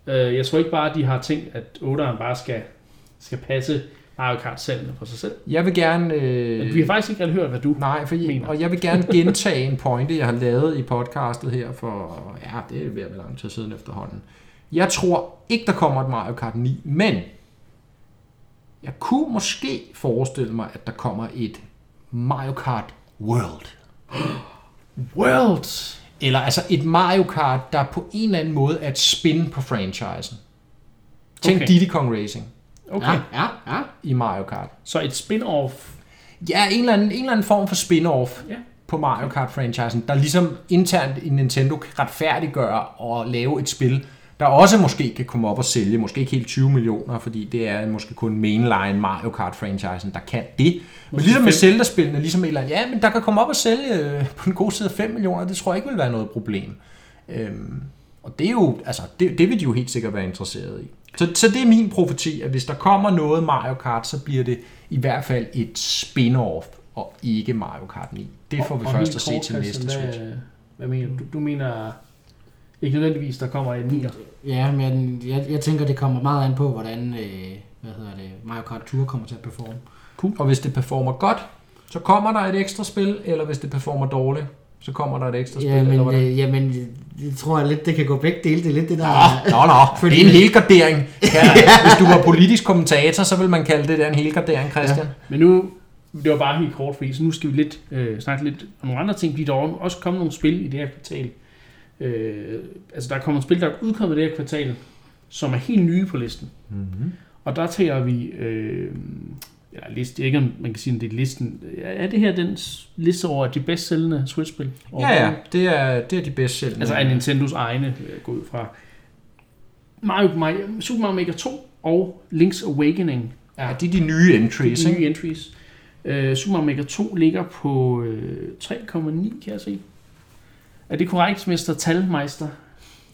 Øh, jeg tror ikke bare, at de har tænkt, at 8'eren bare skal, skal passe Mario Kart salgene for sig selv. Jeg vil gerne... Øh, Vi har faktisk ikke rigtig hørt, hvad du... Nej, for, mener. og jeg vil gerne gentage en pointe, jeg har lavet i podcastet her for, ja, det er ved at være lang tid siden efterhånden. Jeg tror ikke, der kommer et Mario Kart 9, men jeg kunne måske forestille mig, at der kommer et Mario Kart World. World! Eller altså et Mario Kart, der på en eller anden måde er et spin på franchisen. Tænk Okay. okay. Diddy Kong Racing Okay. Ja, ja, ja. i Mario Kart. Så et spin-off. Ja, en eller anden, en eller anden form for spin-off Ja. på Mario Kart-franchisen, der ligesom internt i Nintendo kan retfærdiggøre og lave et spil, der også måske kan komme op og sælge, måske ikke helt 20 millioner, fordi det er måske kun mainline Mario Kart-franchisen, der kan det. Men ligesom med. Zelda-spillene, ligesom et eller andet, ja, men der kan komme op og sælge øh, på den gode side af 5 millioner, det tror jeg ikke vil være noget problem. Øhm, og det er jo, altså, det, det vil de jo helt sikkert være interesseret i. Så, så det er min profeti, at hvis der kommer noget Mario Kart, så bliver det i hvert fald et spin-off, og ikke Mario Kart 9. Det får vi Og først at se til næste hvad, Switch. Hvad mener du? Du mener ikke nødvendigvis, der kommer en 9'er. Ja, men jeg, jeg tænker, det kommer meget an på, hvordan øh, hvad hedder det, Mario Kart Tour kommer til at performe. Og hvis det performer godt, så kommer der et ekstra spil, eller hvis det performer dårligt, så kommer der et ekstra spil. Ja, eller men, hvordan? øh, jamen, jeg tror jeg lidt, det kan gå begge dele. Det er lidt det, der... Nå, nå, nå. Fordi- det er en helgardering. Ja, hvis du var politisk kommentator, så vil man kalde det der en helgardering, Christian. Men nu, det var bare helt kort, fordi så nu skal vi lidt øh, snakke lidt om nogle andre ting, fordi der er også kommet nogle spil i det her kvartal. Øh, altså der er kommet spil, der er udkommet i det her kvartal, som er helt nye på listen. Mm-hmm. Og der tager vi, øh, eller ved ikke om man kan sige, om det er listen. Er det her den liste over de bedst sælgende Switch-spil? Ja, ja, det er, det er de bedst sælgende. Altså af Nintendos egne, øh, gå ud fra. Mario, Mario, Super Mario Maker 2 og Link's Awakening er Ja, det er de nye entries, de ikke? nye entries. Uh, Super Mario Maker 2 ligger på uh, 3,9, kan jeg se. Er det korrekt, Mr. Talmeister?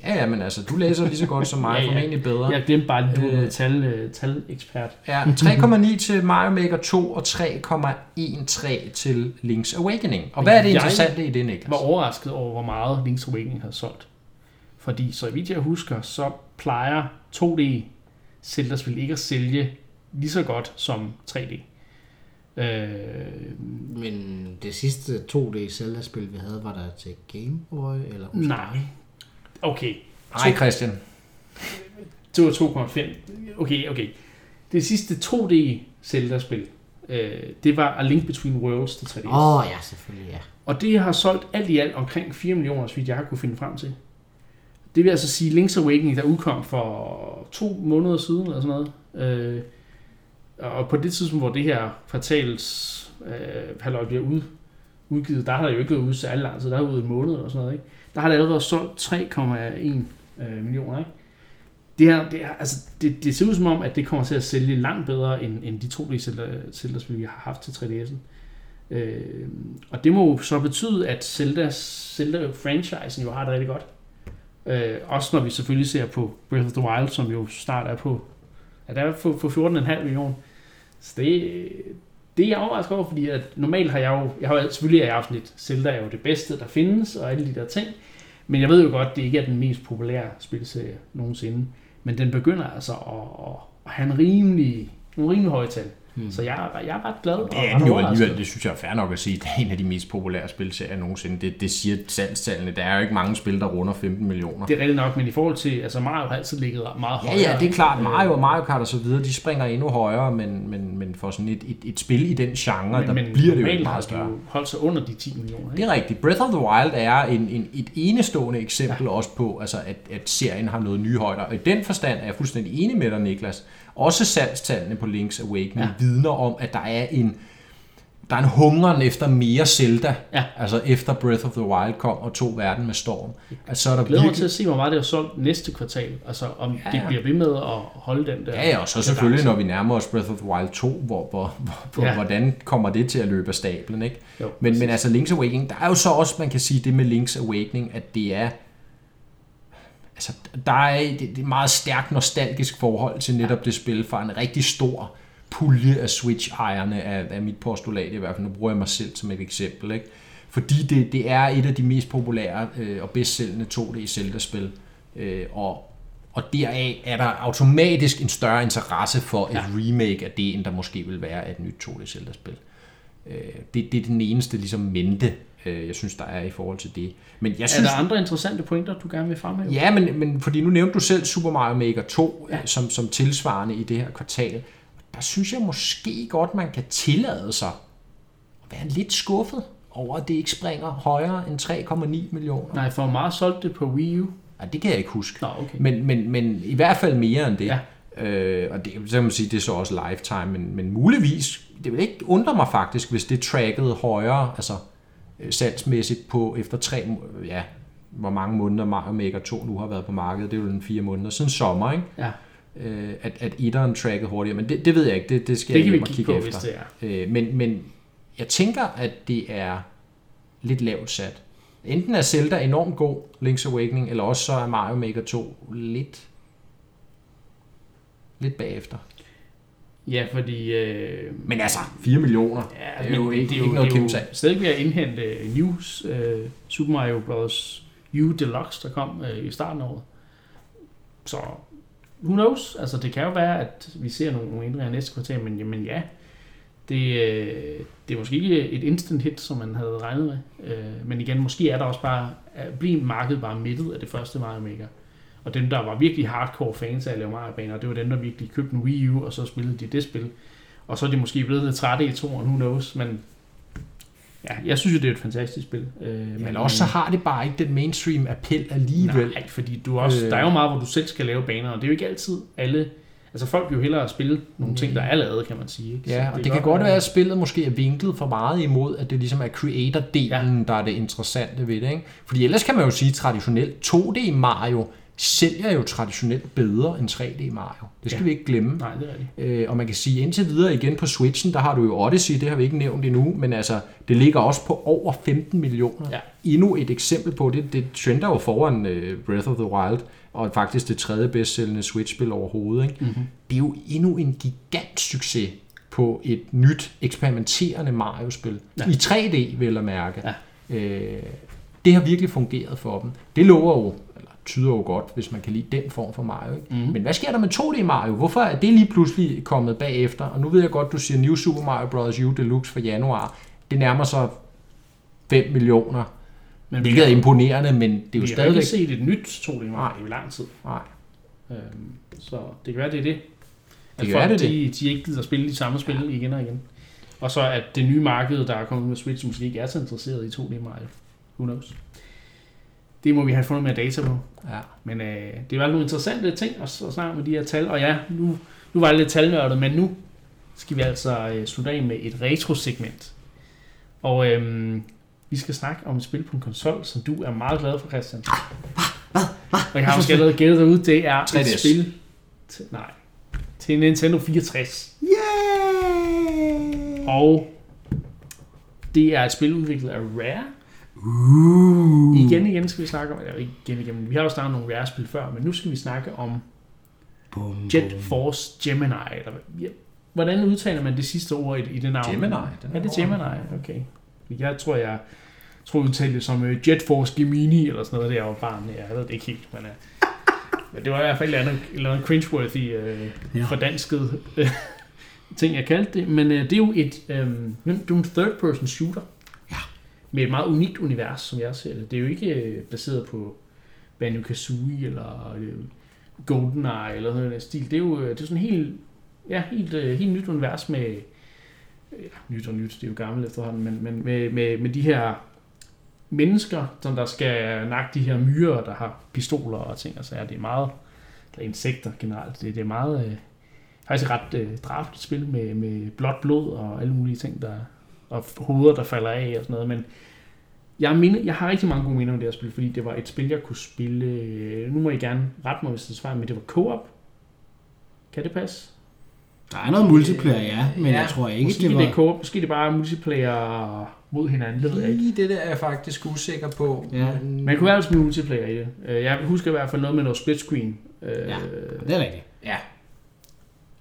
Ja, ja, men altså, du læser lige så godt som mig, Ja, ja. formentlig bedre. Jeg glemte bare, at du er Øh. tal, uh, talekspert. Ja, 3,9 til Mario Maker 2 og 3,13 til Link's Awakening. Og hvad er det Jeg interessante i det, Niklas? var overrasket over, hvor meget Link's Awakening har solgt. Fordi, så vidt jeg husker, så plejer 2D Zelda-spil ikke at sælge lige så godt som 3D. Øh, Men det sidste 2D Zelda-spil, vi havde, var der til Game Boy? Eller husker nej. Okay, Nej, Christian. Det var 2,5. Okay, okay. Det sidste 2D Zelda-spil, øh, det var A Link Between Worlds til 3DS. Åh, oh, ja, selvfølgelig, ja. Og det har solgt alt i alt omkring 4 millioner, så vidt jeg har kunne finde frem til. Det vil altså sige Link's Awakening, der udkom for to måneder siden, eller sådan noget. Øh, og på det tidspunkt, hvor det her kvartals øh, halvøj bliver ud, udgivet, der har der jo ikke været ude særlig lang tid, der er ude en måned og sådan noget, ikke? Der har der allerede solgt 3,1 øh, millioner, ikke? Det, her, det, er, altså, det, det ser ud som om, at det kommer til at sælge langt bedre, end, end de to Zelda- Zelda-spil, vi har haft til 3DS'en. Øh, og det må jo så betyde, at Zelda, Zelda-franchisen jo har det rigtig godt. Øh, også når vi selvfølgelig ser på Breath of the Wild, som jo snart er på, ja, der er på, på 14,5 millioner. Så det, det er jeg overrasket over, fordi at normalt har jeg jo, jeg har jo selvfølgelig er jeg sådan lidt, Zelda er jo det bedste, der findes, og alle de der ting. Men jeg ved jo godt, det ikke er den mest populære spilserie nogensinde. Men den begynder altså at, at, at have en rimelig, nogle rimelig høje tal. Hmm. Så jeg, er- jeg er ret glad. og Det er den jo alligevel, det synes jeg er fair nok at sige, det er en af de mest populære spilserier nogensinde. Det, det siger salgstallene. Der er jo ikke mange spil, der runder 15 millioner. Det er rigtigt nok, men i forhold til, altså Mario har altid ligget meget Ja, højere. ja, det er klart. Øh, Mario og Mario Kart og så videre, de springer endnu højere, men, men, men for sådan et, et, et spil i den genre, der bliver det jo ikke meget større. jo holdt sig under de 10 millioner. Det Ikke? er rigtigt. Breath of the Wild er en, en, et enestående eksempel ja. også på, altså, at, at serien har noget nye højder. Og i den forstand er jeg fuldstændig enig med dig, Niklas. Også salgstallene på Link's Awakening ja. Vidner om, at der er en der er en hungeren efter mere Zelda. Ja. Altså efter Breath of the Wild kom og tog verden med storm. Altså, så er der Jeg glæder mig virkelig- til at se, hvor meget det har solgt næste kvartal. Altså om ja, Ja, det ja. bliver ved med at holde den der. Ja, ja, og så selvfølgelig, når vi nærmer os Breath of the Wild 2, hvor, hvor, hvor, ja. hvordan kommer det til at løbe af stablen, ikke? Jo, Men, men altså Link's Awakening, der er jo så også, man kan sige det med Link's Awakening, at det er, altså der er er et meget stærkt nostalgisk forhold til netop det spil fra en rigtig stor pulje af Switch-ejerne af, af mit postulat i hvert fald. Nu bruger jeg mig selv som et eksempel, ikke? Fordi det, det er et af de mest populære øh, og bedst sælgende 2D Zelda-spil. Øh, og, og deraf er der automatisk en større interesse for et Ja. remake af det, end der måske vil være af et nyt 2D Zelda-spil. Øh, det, det er den eneste ligesom mente, øh, jeg synes, der er i forhold til det. Men jeg Er synes, der andre interessante pointer, du gerne vil fremhæve? Ja, men, men fordi nu nævnte du selv Super Mario Maker 2 Ja. ja. som, som tilsvarende i det her kvartal. Der synes jeg måske godt, man kan tillade sig at være lidt skuffet over, at det ikke springer højere end 3,9 millioner. Nej, for meget solgte det på Wii U? Ja, det kan jeg ikke huske. Nå, okay. Men, men, men i hvert fald mere end det. Ja. Øh, og det, så kan man sige, det er så også lifetime, men, men muligvis, det vil ikke undre mig faktisk, hvis det trackede højere, altså øh, salgsmæssigt på efter tre, ja, hvor mange måneder Mario Maker 2 nu har været på markedet, det er jo en fire måneder siden sommer, ikke? Ja, Øh, at, at etteren trackede hurtigere, men det, det ved jeg ikke, det, det skal det jeg og kigge på, efter. det er. Øh, men, men jeg tænker, at det er lidt lavt sat. Enten er Zelda enormt god, Link's Awakening, eller også så er Mario Maker 2 lidt, lidt bagefter. Ja, fordi... Øh, Men altså, 4 millioner, ja, det er jo ikke, ikke noget kæmpe sag. stadig ved at indhente News, øh, Super Mario Bros. U Deluxe, der kom øh, i starten af året. Så, who knows? Altså, det kan jo være, at vi ser nogle, ændringer næste kvartal, men jamen ja, det, øh, det er måske ikke et instant hit, som man havde regnet med. Øh, men igen, måske er der også bare, at blive markedet bare midtet af det første Mario Maker. Og dem, der var virkelig hardcore fans af at lave Mario-baner, det var dem, der virkelig købte en Wii U, og så spillede de det spil. Og så er de måske blevet lidt trætte i toren, who knows, men ja, jeg synes jo, det er et fantastisk spil. Øh, Men også så har det bare ikke den mainstream appel alligevel. Nej, fordi du også, øh. der er jo meget, hvor du selv skal lave baner, og det er jo ikke altid alle... Altså folk vil jo hellere spille nogle ting, der er lavet, kan man sige. Ikke? Så Ja, og det, det kan godt være, at spillet måske er vinklet for meget imod, at det ligesom er creator-delen, ja. der er det interessante ved det. Ikke? Fordi ellers kan man jo sige traditionelt, 2D Mario sælger jo traditionelt bedre end 3D Mario. Det skal Ja. vi ikke glemme. Nej, det er rigtigt. Øh, og man kan sige indtil videre igen på Switchen, der har du jo Odyssey, det har vi ikke nævnt endnu, men altså, det ligger også på over 15 millioner. Ja. Endnu et eksempel på det, det trender jo foran uh, Breath of the Wild, og faktisk det tredje bedst sælgende Switch-spil overhovedet. Ikke? Mm-hmm. Det er jo endnu en gigant succes på et nyt eksperimenterende Mario-spil. Ja. I 3D, vel at mærke. Ja. Øh, det har virkelig fungeret for dem. Det lover jo, tyder jo godt, hvis man kan lide den form for Mario. Ikke? Mhm. Men hvad sker der med 2D Mario? Hvorfor er det lige pludselig kommet bagefter? Og nu ved jeg godt, du siger New Super Mario Bros. U Deluxe for januar. Det nærmer sig 5 millioner, Men hvilket er imponerende, men det er jo vi har stadigvæk... ikke set et nyt 2D Nej. Mario i lang tid. Nej. Øhm, så det kan være, det er det. At kan folk, være, det er de, de ikke gider spille de samme spil igen og igen. Og så at det nye marked, der er kommet med Switch, måske ikke er så interesseret i 2D Mario. Who knows? Det må vi have fundet mere data på. Ja. Men øh, det er fald nogle interessante ting at, at snakke med de her tal. Og ja, nu, nu var det lidt talnørdet, men nu skal vi altså øh, slutte af med et retro-segment. Og øh, vi skal snakke om et spil på en konsol, som du er meget glad for, Christian. Og jeg har måske allerede gættet derude, det er 3DS. et spil... Til, nej, til Nintendo 64. Yay! Og det er et spil udviklet af Rare. Uh. Igen igen skal vi snakke om... Eller ikke igen igen, vi har jo snakket om nogle Rare-spil før, men nu skal vi snakke om Bum, Jet bum. Force Gemini. Eller, ja, hvordan udtaler man det sidste ord i, i det navn? Gemini, den Er er det. Gemini? Okay. Jeg tror, jeg tror, jeg udtalte det som uh, Jet Force Gemini, eller sådan noget, jeg var barn. Jeg ved det ikke helt, men, uh, men det var i hvert fald et eller andet, et eller andet cringeworthy uh, Ja. fordansket uh, ting, jeg kaldte det. Men uh, det er jo et, um, det er en third-person shooter. Med et meget unikt univers, som jeg ser det. Det er jo ikke øh, baseret på Banjo-Kazooie eller uh, GoldenEye eller noget en stil. Det er jo øh, det er sådan helt, ja, helt, helt nyt univers med ja, nyt og nyt, det er jo gammelt efterhånden, men, men med, med, med de her mennesker, som der skal nakke de her myrer, der har pistoler og ting og sager. Det er meget, er insekter generelt, det, det er meget, øh, faktisk ret øh, drabligt spil med, med blåt blod og alle mulige ting, der, og hoveder, der falder af og sådan noget, men jeg, minde, jeg har rigtig mange gode minder om det her spil, fordi det var et spil, jeg kunne spille, øh, nu må I gerne rette mig, hvis det er svar, men det var co-op. Kan det passe? Der er noget multiplayer, ja, men Ja, jeg tror ikke, Måske det var... det er co-op, måske det er bare multiplayer mod hinanden, det ved jeg ikke. Lige det der er jeg faktisk usikker på. Ja. Men- Man kunne være smule multiplayer i det. Øh, Jeg husker i hvert fald noget med noget split screen. Øh, Ja. Det er rigtigt. Ja,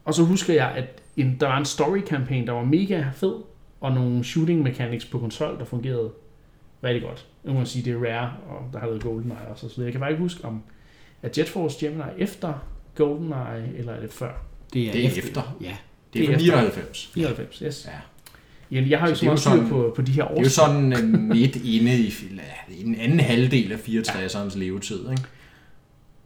Og så husker jeg, at en, der var en story campaign, der var mega fed, og nogle shooting mechanics på konsol, der fungerede rigtig godt. Jeg må sige, det er rare, og der har været GoldenEye også. Så jeg kan bare ikke huske, om at Jet Force Gemini er efter GoldenEye, eller er det før? Det er, Det er efter. Ja. det er Det er fra efter. 99. 94, yes. Ja. Ja, jeg har jo Så så er meget sådan- på, på de her år. Det er jo sådan øh, midt inde i, i den anden halvdel af 64'ernes levetid. Ikke?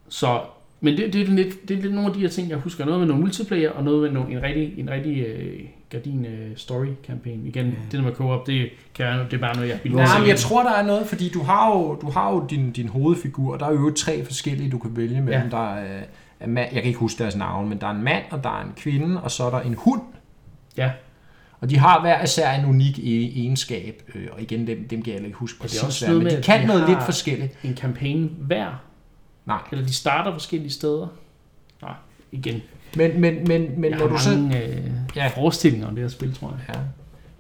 Så, men det, det, er lidt, det er lidt nogle af de her ting, jeg husker. Noget med noget multiplayer, og noget med noget, en rigtig, en rigtig øh, Gardin øh, story campaign. Igen, ja. det der med co-op, det, kan være, det er bare noget, jeg vil Nej, men jeg tror, der er noget, fordi du har jo, du har jo din, din hovedfigur, der er jo tre forskellige, du kan vælge mellem. Ja. Der er, er mand, jeg kan ikke huske deres navn, men der er en mand, og der er en kvinde, og så er der en hund. Ja. Og de har hver især en unik e- egenskab, øh, og igen, dem, dem kan jeg ikke huske Og det er præcis, men de kan de noget lidt forskelligt. En campaign hver, Nej, eller de starter forskellige steder. Nej, igen. Men, men, men, men når du så... mange øh, Ja. forestillinger om det her spil, tror jeg. Ja.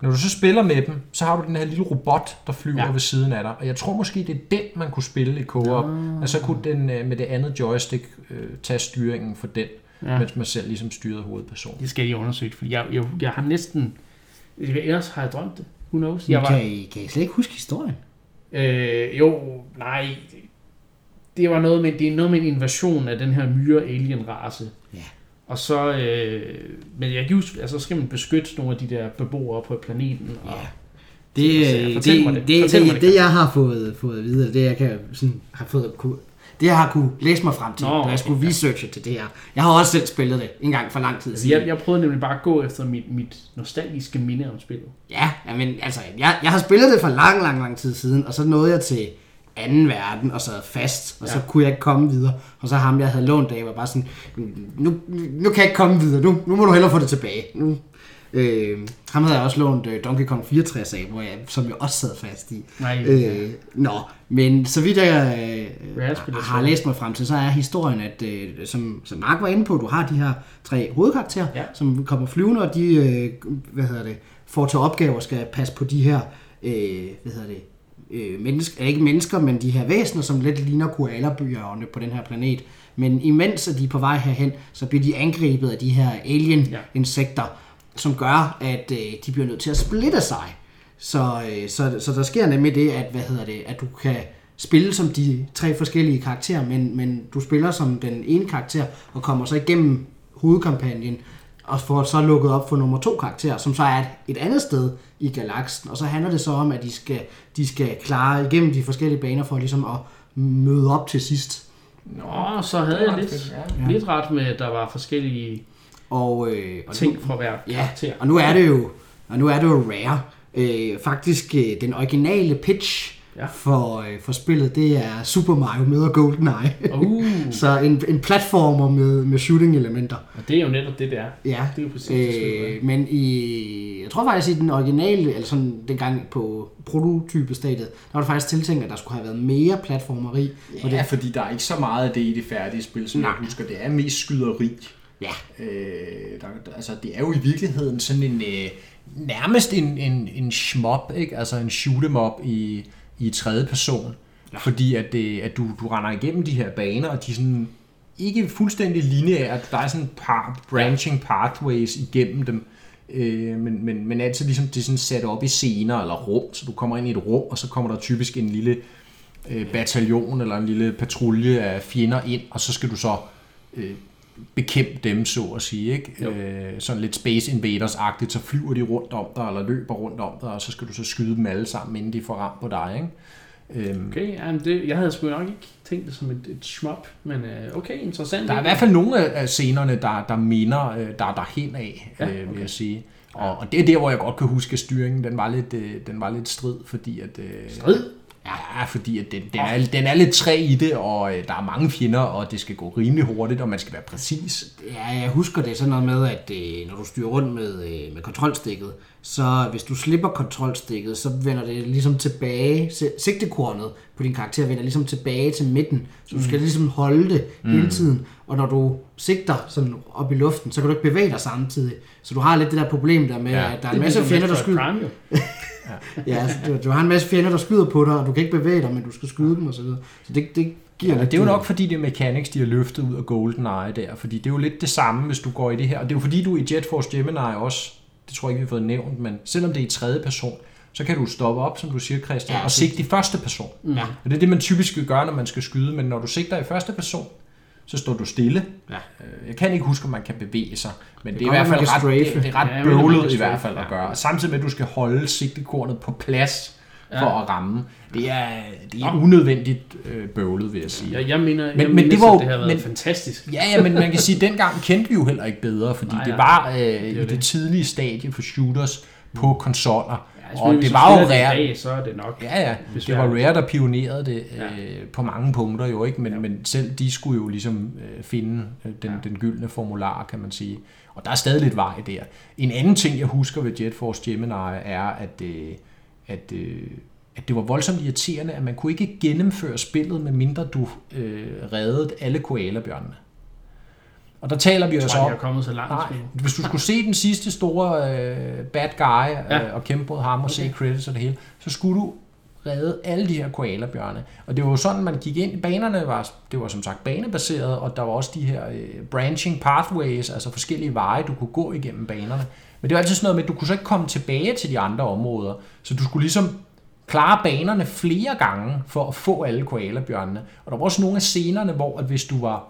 Når du så spiller med dem, så har du den her lille robot, der flyver Ja. ja. ved siden af dig. Og jeg tror måske, det er den, man kunne spille i co-op. Og så kunne den øh, med det andet joystick øh, tage styringen for den, Ja. ja. mens man selv ligesom styrede hovedpersonen. Det skal jeg undersøge, for jeg, jeg, jeg har næsten... Ellers har jeg drømt det. Who knows? Jeg var, kan, I, kan I slet ikke huske historien? øh, jo, nej. det- Det var noget med, det er noget med en invasion af den her myre alien race. Og så, øh, men jeg huske, altså, så skal man beskytte nogle af de der beboere på planeten. Og, Ja. Det, det, det, det, det. det, det, jeg har fået, fået at vide, det jeg kan sådan, har fået, kunne, det jeg har kunne læse mig frem til, Nå, da jeg okay, skulle researche til det her. Jeg har også selv spillet det en gang for lang tid Altså, siden. jeg, jeg prøvede nemlig bare at gå efter mit, mit nostalgiske minde om spillet. Ja, ja, men altså, jeg, jeg har spillet det for lang, lang, lang tid siden, og så nåede jeg til anden verden og sad fast, og ja. så Ja. kunne jeg ikke komme videre. Og så ham, jeg havde lånt af, var bare sådan, nu, nu kan jeg ikke komme videre, nu, nu må du hellere få det tilbage. Nu. Øh, ham havde jeg også lånt øh, Donkey Kong 64 af, hvor jeg, som jeg også sad fast i. Nej, Øh, nå, men så vidt jeg øh, har sjovt. læst mig frem til, så er historien, at øh, som, som Mark var inde på, du har de her tre hovedkarakterer, Ja. som kommer flyvende, og de øh, hvad hedder det, får til opgave at skal passe på de her øh, hvad hedder det, øh, mennesker, ikke mennesker, men de her væsener, som lidt ligner koalabjørne på den her planet. Men imens at de er på vej herhen, så bliver de angrebet af de her alien-insekter, som gør, at øh, de bliver nødt til at splitte sig. Så, øh, så, så der sker nemlig det, at, hvad hedder det, at du kan spille som de tre forskellige karakterer, men, men du spiller som den ene karakter, og kommer så igennem hovedkampagnen, og får så lukket op for nummer to karakter, som så er et, et andet sted i galaksen. Og så handler det så om, at de skal, de skal klare igennem de forskellige baner for ligesom at møde op til sidst. Nå, så havde jeg lidt, Ja. lidt ret med, at der var forskellige Og, øh, og ting nu, fra hver ja, karakter. og nu er det jo, og nu er det jo Rare. Øh, faktisk øh, den originale pitch Ja. for, øh, for spillet, det er Super Mario møder GoldenEye. Uh, så en, en platformer med, med shooting-elementer. og det er jo netop det, der. Ja, Det er jo præcis det, spillet er. øh, men i, jeg tror faktisk i den originale, eller sådan dengang på prototypestadiet, der var det faktisk tiltænkt, at der skulle have været mere platformeri. Ja, det, fordi der er ikke så meget af det i det færdige spil, som Nej. jeg husker. Det er mest skyderi. ja, Øh, der, der, altså, det er jo i virkeligheden sådan en... Øh, nærmest en, en, en shmup, ikke? Altså en shoot 'em up i, i tredje person. Ja. Fordi at, det, at du, du render igennem de her baner, og de er sådan ikke fuldstændig lineære. Der er sådan par, branching pathways igennem dem. Øh, men, men, men altid ligesom det er sådan sat op i scener eller rum, så du kommer ind i et rum, og så kommer der typisk en lille øh, bataljon eller en lille patrulje af fjender ind, og så skal du så øh, bekæmpe dem, så at sige. Ikke? Jo. Øh, sådan lidt Space Invaders-agtigt, så flyver de rundt om dig, eller løber rundt om dig, og så skal du så skyde dem alle sammen, inden de får ramt på dig. Ikke? Øhm, Okay, jamen det, jeg havde sgu nok ikke tænkt det som et, et shmup, men øh, okay, interessant. Der er i hvert fald nogle af scenerne, der, der minder, øh, der er derhen af, Ja, okay. vil okay. jeg sige. Og, og det er der, hvor jeg godt kan huske, at styringen den var lidt, øh, den var lidt strid, fordi at... Øh, Strid? Ja, fordi at den, den, er, den er lidt træ i det, og øh, der er mange fjender, og det skal gå rimelig hurtigt, og man skal være præcis. Ja, jeg husker det sådan noget med, at øh, når du styrer rundt med, øh, med kontrolstikket, så hvis du slipper kontrolstikket, så vender det ligesom tilbage, sigtekornet på din karakter vender ligesom tilbage til midten, så du skal ligesom holde det mm. hele tiden, og når du sigter sådan op i luften, så kan du ikke bevæge dig samtidig, så du har lidt det der problem der med, Ja. ja, at der er en masse fjender, der skyder, Jo. ja, altså, du, du har en masse fjender, der skyder på dig, og du kan ikke bevæge dig, men du skal skyde dem og så videre, så det, det giver Ja, det er jo nok fordi det er mechanics, de har løftet ud af GoldenEye der, fordi det er jo lidt det samme, hvis du går i det her, og det er jo fordi du i Jet Force Gemini også, det tror jeg ikke, vi har fået nævnt, men selvom det er i tredje person, så kan du stoppe op, som du siger, Christian, Ja, og sigte i første person. Ja. Og det er det, man typisk vil gøre, når man skal skyde, men når du sigter i første person, så står du stille. Ja. Øh, Jeg kan ikke huske, om man kan bevæge sig, men det, det er i hvert fald ret, det, det er ret Ja, mener, bøvlet i hvert fald at ja. gøre. Samtidig med, at du skal holde sigtekornet på plads for Ja. at ramme. Det er, det er unødvendigt øh, bøvlet, vil jeg sige. Jeg, jeg mener, Men- jeg men men, det det, var det har været men- fantastisk. Ja, ja, men man kan sige, at dengang kendte vi jo heller ikke bedre, fordi Nej, det var øh, er i jo det, det. tidlige stadie for shooters på konsoller. Altså, og det var jo rare. Dag, så er det nok. Ja, ja, det var Rare, der pionerede det Ja. øh, på mange punkter jo ikke, men, men selv de skulle jo ligesom øh, finde øh, den, Ja. den gyldne formular, kan man sige. Og der er stadig lidt vej der. En anden ting, jeg husker ved Jet Force Gemini, er, at, øh, at, øh, at det var voldsomt irriterende, at man kunne ikke gennemføre spillet, medmindre du øh, reddede alle koalabjørnene. Og der taler vi jo så om... jeg er kommet så langt. Nej, hvis du skulle se den sidste store øh, bad guy øh, Ja. og kæmpe mod ham og okay. se credits og det hele, så skulle du redde alle de her koalabjørne. Og det var jo sådan, man gik ind. Banerne var, det var som sagt banebaseret, og der var også de her øh, branching pathways, altså forskellige veje, du kunne gå igennem banerne. Men det var altid sådan noget med, at du kunne så ikke komme tilbage til de andre områder. Så du skulle ligesom klare banerne flere gange for at få alle koalabjørnene. Og der var også nogle af scenerne, hvor at hvis du var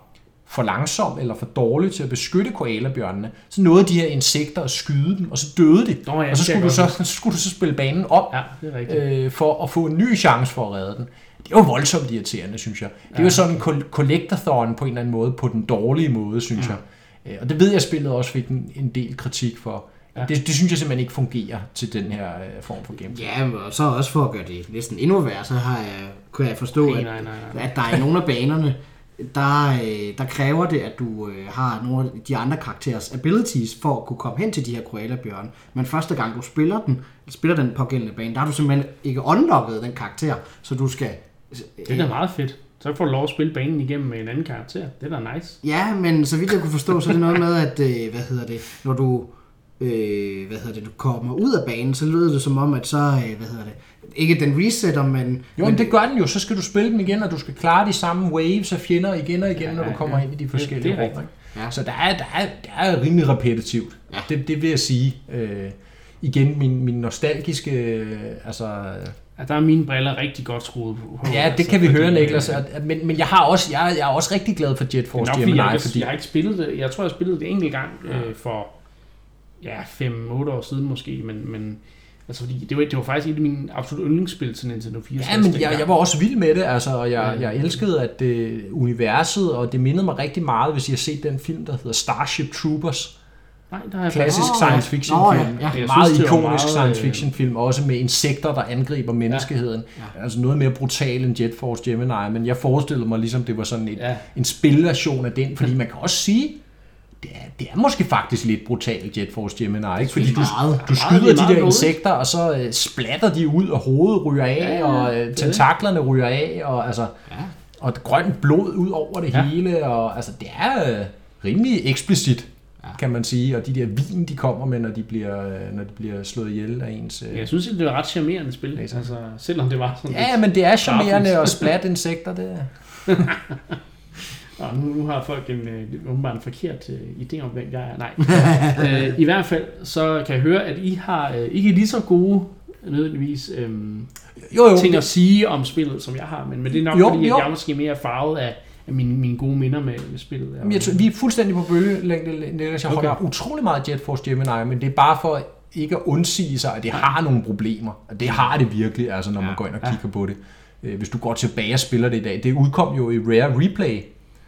for langsom eller for dårlig til at beskytte koalabjørnene, så nåede de her insekter at skyde dem, og så døde de. Nå ja, og så skulle, du så, så skulle du så spille banen op, Ja, det er rigtigt. øh, for at få en ny chance for at redde den. Det jo voldsomt irriterende, synes jeg. Det er jo sådan en col- collectathon på en eller anden måde, på den dårlige måde, synes jeg. Øh, Og det ved jeg, spillet også fik en, en del kritik for. Ja. Det, det synes jeg simpelthen ikke fungerer til den her øh, form for gameplay. Ja, og så også for at gøre det næsten endnu værre, så har jeg, kunne jeg forstå, Nej, at, nej, nej, nej. at der er nogle af banerne, der, øh, der kræver det, at du øh, har nogle af de andre karakterers abilities for at kunne komme hen til de her koalabjørne. Men første gang du spiller den, spiller den pågældende bane, der har du simpelthen ikke unlocket den karakter, så du skal... Det er da meget fedt. Så får du lov at spille banen igennem med en anden karakter. Det er da nice. Ja, men så vidt jeg kunne forstå, så er det noget med, at, øh, hvad hedder det, når du, øh, hvad hedder det, du kommer ud af banen, så lyder det som om, at så, øh, hvad hedder det, ikke den resetter, men... Jo, men det gør den jo. Så skal du spille dem igen, og du skal klare de samme waves af fjender igen og igen, Ja, når du ja, kommer ja. ind i de forskellige det rum. Ja. Så der er, der, er, der er rimelig repetitivt. Ja. Det, det vil jeg sige. Øh, igen, min, min nostalgiske... Øh, altså, Ja, der er mine briller rigtig godt skruet på. ja, det altså, kan vi fordi, høre, Niklas. øh, at- Men, men jeg, har også, jeg, jeg er også rigtig glad for Jet Det Force Gemini, jeg, fordi... jeg har ikke spillet det. Jeg tror, jeg spillede det enkelt gang øh, for ja, 5-8 år siden måske, men, men altså, fordi det var, det var faktisk et af mine absolut yndlingsspil til Nintendo 64. Ja, men jeg, jeg var også vild med det, altså, og jeg, Ja. jeg elskede at det, universet, og det mindede mig rigtig meget, hvis I har set den film, der hedder Starship Troopers. Nej, der jeg Klassisk Nå, science ja. fiction Nå, film. ja, ja. Jeg Meget synes, ikonisk meget, science øh, fiction film, også med insekter, der angriber menneskeheden. Ja. Altså noget mere brutal end Jet Force Gemini, men jeg forestillede mig ligesom, det var sådan et, Ja. en spilversion af den, fordi man kan også sige, det er, det er måske faktisk lidt brutalt Jet Force Gemini, ikke? Fordi du, meget. du Meget, skyder er de meget der blodigt. insekter, og så øh, splatter de ud, og hovedet ryger af, Ja, ja, og øh, tentaklerne ryger af, og altså Ja. og grønt blod ud over det Ja. hele, og altså det er øh, rimelig eksplicit, Ja. kan man sige, og de der vin, de kommer med, når de bliver, øh, når de bliver slået ihjel af ens... Øh. Jeg synes, det var ret charmerende spil, altså, selvom det var sådan Ja, men det er charmerende at splatte insekter, det Og nu, nu har folk en, øh, åbenbart en forkert øh, idé om, hvem jeg er. Nej. øh, I hvert fald, så kan jeg høre, at I har øh, ikke lige så gode nødvendigvis øh, Jo, jo, ting det, at sige om spillet, som jeg har. Men, men det er nok, Jo, fordi jo. at jeg er måske mere farvet af, af mine, mine gode minder med, med spillet. Jamen, jeg tror, vi er fuldstændig på bølgelængde, Niklas. Jeg holder Okay. utrolig meget Jet Force Gemini, men det er bare for ikke at undsige sig, at det har nogle problemer. Og det har det virkelig, altså, når man Ja, går ind og ja. kigger på det. Hvis du går tilbage og spiller det i dag. Det udkom jo i Rare Replay,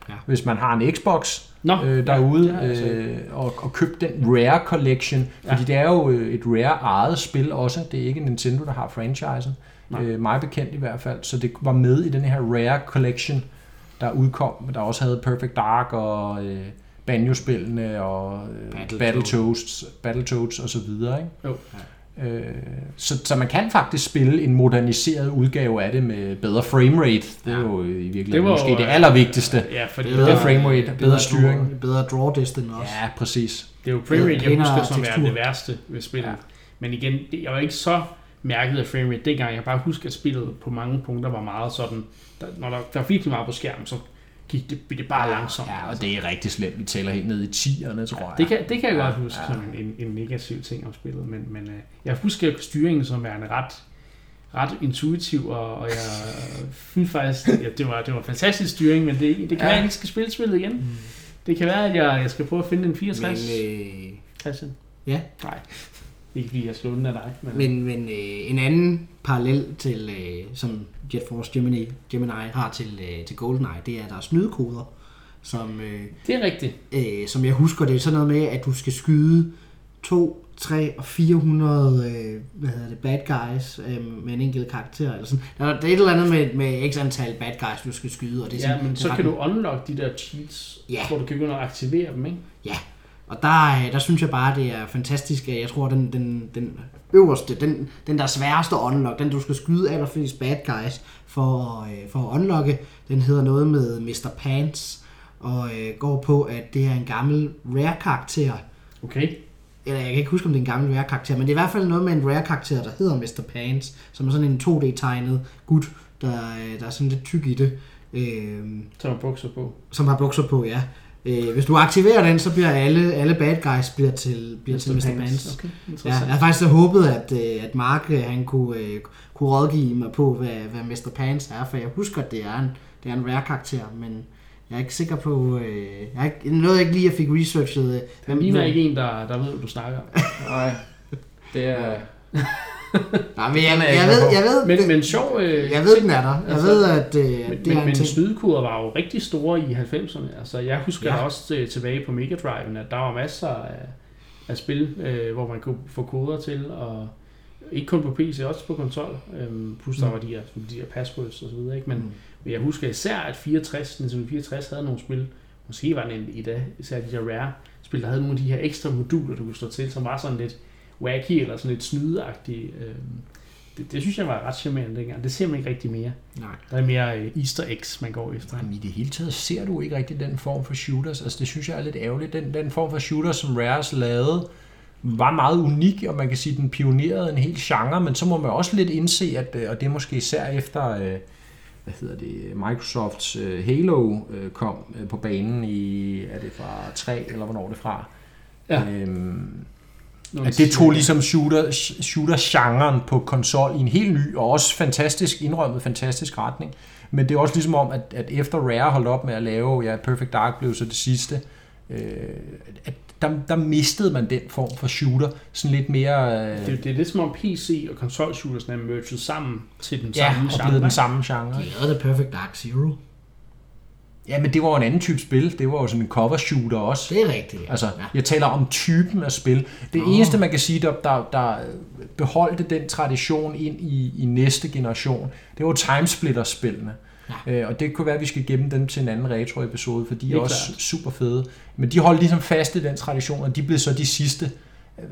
Ja. hvis man har en Xbox Nå, øh, derude, set. øh, og, og købt den Rare Collection, fordi Ja. det er jo øh, et Rare eget spil også. Det er ikke Nintendo, der har franchisen. Øh, mig bekendt i hvert fald. Så det var med i den her Rare Collection, der udkom, der også havde Perfect Dark og øh, Banjo-spillene og øh, Battletoads. Battletoads, og så videre. Ikke? Jo. Øh, så, så man kan faktisk spille en moderniseret udgave af det med bedre framerate. Det er jo i virkeligheden det var måske det øh, allervigtigste. Ja, fordi Bedre det, framerate, bedre styring. Draw, bedre draw distance også. Ja, præcis. det er jo framerate, jeg husker som er tekstur. det værste ved spillet. Ja. Men igen, jeg var ikke så mærket af framerate dengang. Jeg kan bare huske, at spillet på mange punkter var meget sådan, der, når der, der var virkelig meget på skærmen, så gik det, det bare langsomt. Ja, og det er rigtig slemt. Vi taler helt ned i 10'erne, tror jeg. Det kan, det kan jeg Ja, godt huske ja. som en, en, en negativ ting om spillet, men, men øh, jeg husker styringen som værende ret, ret intuitiv, og, og jeg synes faktisk, ja, det, var, det var fantastisk styring, men det, det kan Ja. være, at jeg ikke skal spille spillet igen. Mm. Det kan være, at jeg, jeg skal prøve at finde en 64, Men, men, øh, Christian. ja. Nej, ikke fordi jeg slår den af dig. Men, Men, men øh, en anden parallel til, øh, som Jet Force Gemini, Gemini har til, øh, til GoldenEye, det er, at der er snydekoder, som, øh, det er rigtigt. øh, som jeg husker, det er sådan noget med, at du skal skyde 2, 3 og 400 øh, hvad hedder det, bad guys øh, med en enkelt karakter. Eller sådan. Der er, det er et eller andet med, med x antal bad guys, du skal skyde. Og det er Ja, sådan, men så ret- kan du unlock de der cheats, Ja. hvor du kan begynde at aktivere dem, ikke? Ja, og der, øh, der synes jeg bare, det er fantastisk. at Jeg tror, den, den, den øverste, den, den der sværeste unlock, den du skal skyde allerflest bad guys for, øh, for at unlocke, den hedder noget med Mr. Pants, og øh, går på, at det er en gammel rare-karakter. Okay. Eller jeg kan ikke huske, om det er en gammel rare-karakter, men det er i hvert fald noget med en rare-karakter, der hedder Mr. Pants, som er sådan en 2D-tegnet gut, der, øh, der er sådan lidt tyk i det. Øh, Så har bukser på. som har bukser på, ja. Øh, hvis du aktiverer den, så bliver alle, alle bad guys bliver til, bliver til Mr. Pants. Okay, Ja, jeg havde faktisk så håbet, at, øh, at Mark øh, han kunne, øh, kunne rådgive mig på, hvad, hvad Mr. Pants er, for jeg husker, at det er en, det er en rare karakter, men jeg er ikke sikker på, øh, jeg er ikke, noget jeg ikke lige, jeg fik researchet. Øh, Han ligner ikke en, der, der ved, hvad du snakker om. Nej, det er... Nej, men jeg, Den er jeg, jeg ved, jeg ved, Men, men sjov... Øh, jeg ved, den er der. Jeg altså, ved, at øh, Men, det er men, en men ting. snydekoder var jo rigtig store i 90'erne. Altså, jeg husker Ja. også øh, tilbage på Mega Drive'en, at der var masser af, af spil, øh, hvor man kunne få koder til, og ikke kun på PC, også på konsol. Øhm, plus der Mm. var de her, de her passwords og så videre. Ikke? Men, Mm. men jeg husker især, at 64, Nintendo 64 havde nogle spil, måske var det en i dag, især de her rare spil, der havde nogle af de her ekstra moduler, du kunne slå til, som var sådan lidt wacky eller sådan lidt snydeagtige. Øhm, det, det, synes jeg var ret charmerende dengang. Det ser man ikke rigtig mere. Nej. Der er mere øh, easter eggs, man går efter. Jamen, i det hele taget ser du ikke rigtig den form for shooters. Altså, det synes jeg er lidt ærgerligt. Den, den form for shooters, som Rares lavede, var meget unik, og man kan sige, at den pionerede en hel genre, men så må man også lidt indse, at, øh, og det er måske især efter, øh, hvad hedder det, Microsofts øh, Halo øh, kom øh, på banen i, er det fra 3, eller hvornår er det fra? Ja. Øhm, At det tog ligesom shooter, shooter-genren på konsol i en helt ny og også fantastisk indrømmet fantastisk retning. Men det er også ligesom om, at, at efter Rare holdt op med at lave, ja, Perfect Dark blev så det sidste, øh, at der, der mistede man den form for shooter, sådan lidt mere... Øh, Det, det er lidt som om PC og konsolshooters er merged sammen til den ja, samme og genre. blevet den samme genre. De lavede det Perfect Dark Zero. Ja, men det var jo en anden type spil. Det var jo sådan en cover shooter også. Det er rigtigt. ja. Altså, ja. jeg taler om typen af spil. Det Nå. eneste, man kan sige, der, der, der beholdte den tradition ind i, i næste generation, det var timesplitter-spillene. Ja. Øh, og det kunne være, at vi skal gemme dem til en anden retro-episode, for de er Helt også klart. super fede. Men de holdt ligesom fast i den tradition, og de blev så de sidste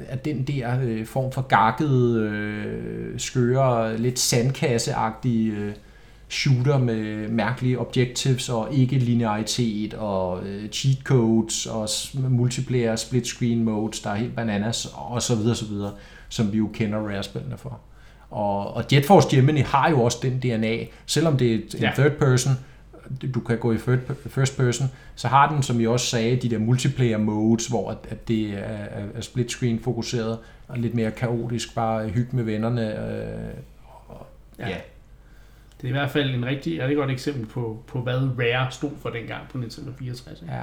af den der øh, form for gakkede, øh, skøre, lidt sandkasseagtige øh, shooter med mærkelige objectives og ikke linearitet og øh, cheat codes og multiplayer split screen modes, der er helt bananas og så videre, så videre, som vi jo kender Rare-spillene for. Og, og Jet Force Gemini har jo også den DNA, selvom det er en Ja. third person, du kan gå i first person, så har den, som jeg også sagde, de der multiplayer modes, hvor at, det er, split screen fokuseret og lidt mere kaotisk, bare hygge med vennerne. Øh, og, Ja. ja. Det er i hvert fald en rigtig, et rigtig godt eksempel på, på hvad Rare stod for dengang på Nintendo 64. Ikke? ja.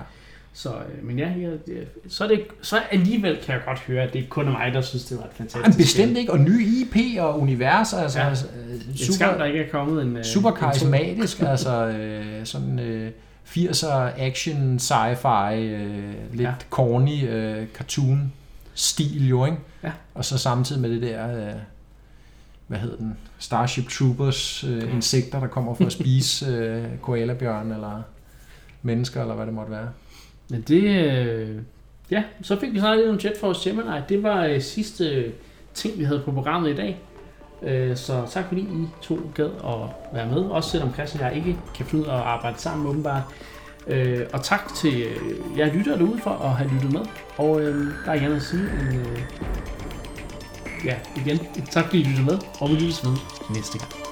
Så, øh, men ja, det, så, er det, så alligevel kan jeg godt høre, at det ikke kun er mig, der synes, det var et fantastisk Ej, bestemt ikke, og nye IP og univers, altså Ja. ja. En skam, der super, ikke er kommet en... øh, super karismatisk, altså øh, sådan øh, 80'er action, sci-fi, øh, lidt ja. corny øh, cartoon stil jo, ikke? Ja. Og så samtidig med det der øh, hvad hedder den, Starship Troopers øh, insekter, der kommer for at spise øh, koalabjørn eller mennesker, eller hvad det måtte være. Men det... Øh, ja, så fik vi snart lidt om Jet Force Gemini. Det var øh, sidste ting, vi havde på programmet i dag. Øh, så tak fordi I to gad at være med. Også selvom Christian og jeg ikke kan finde ud af at arbejde sammen åbenbart. Øh, og tak til øh, jer lyttere derude for at have lyttet med. Og øh, der er igen at sige, en, øh, ja, igen, tak fordi I lyttede med, og vi lyttes ved næste gang.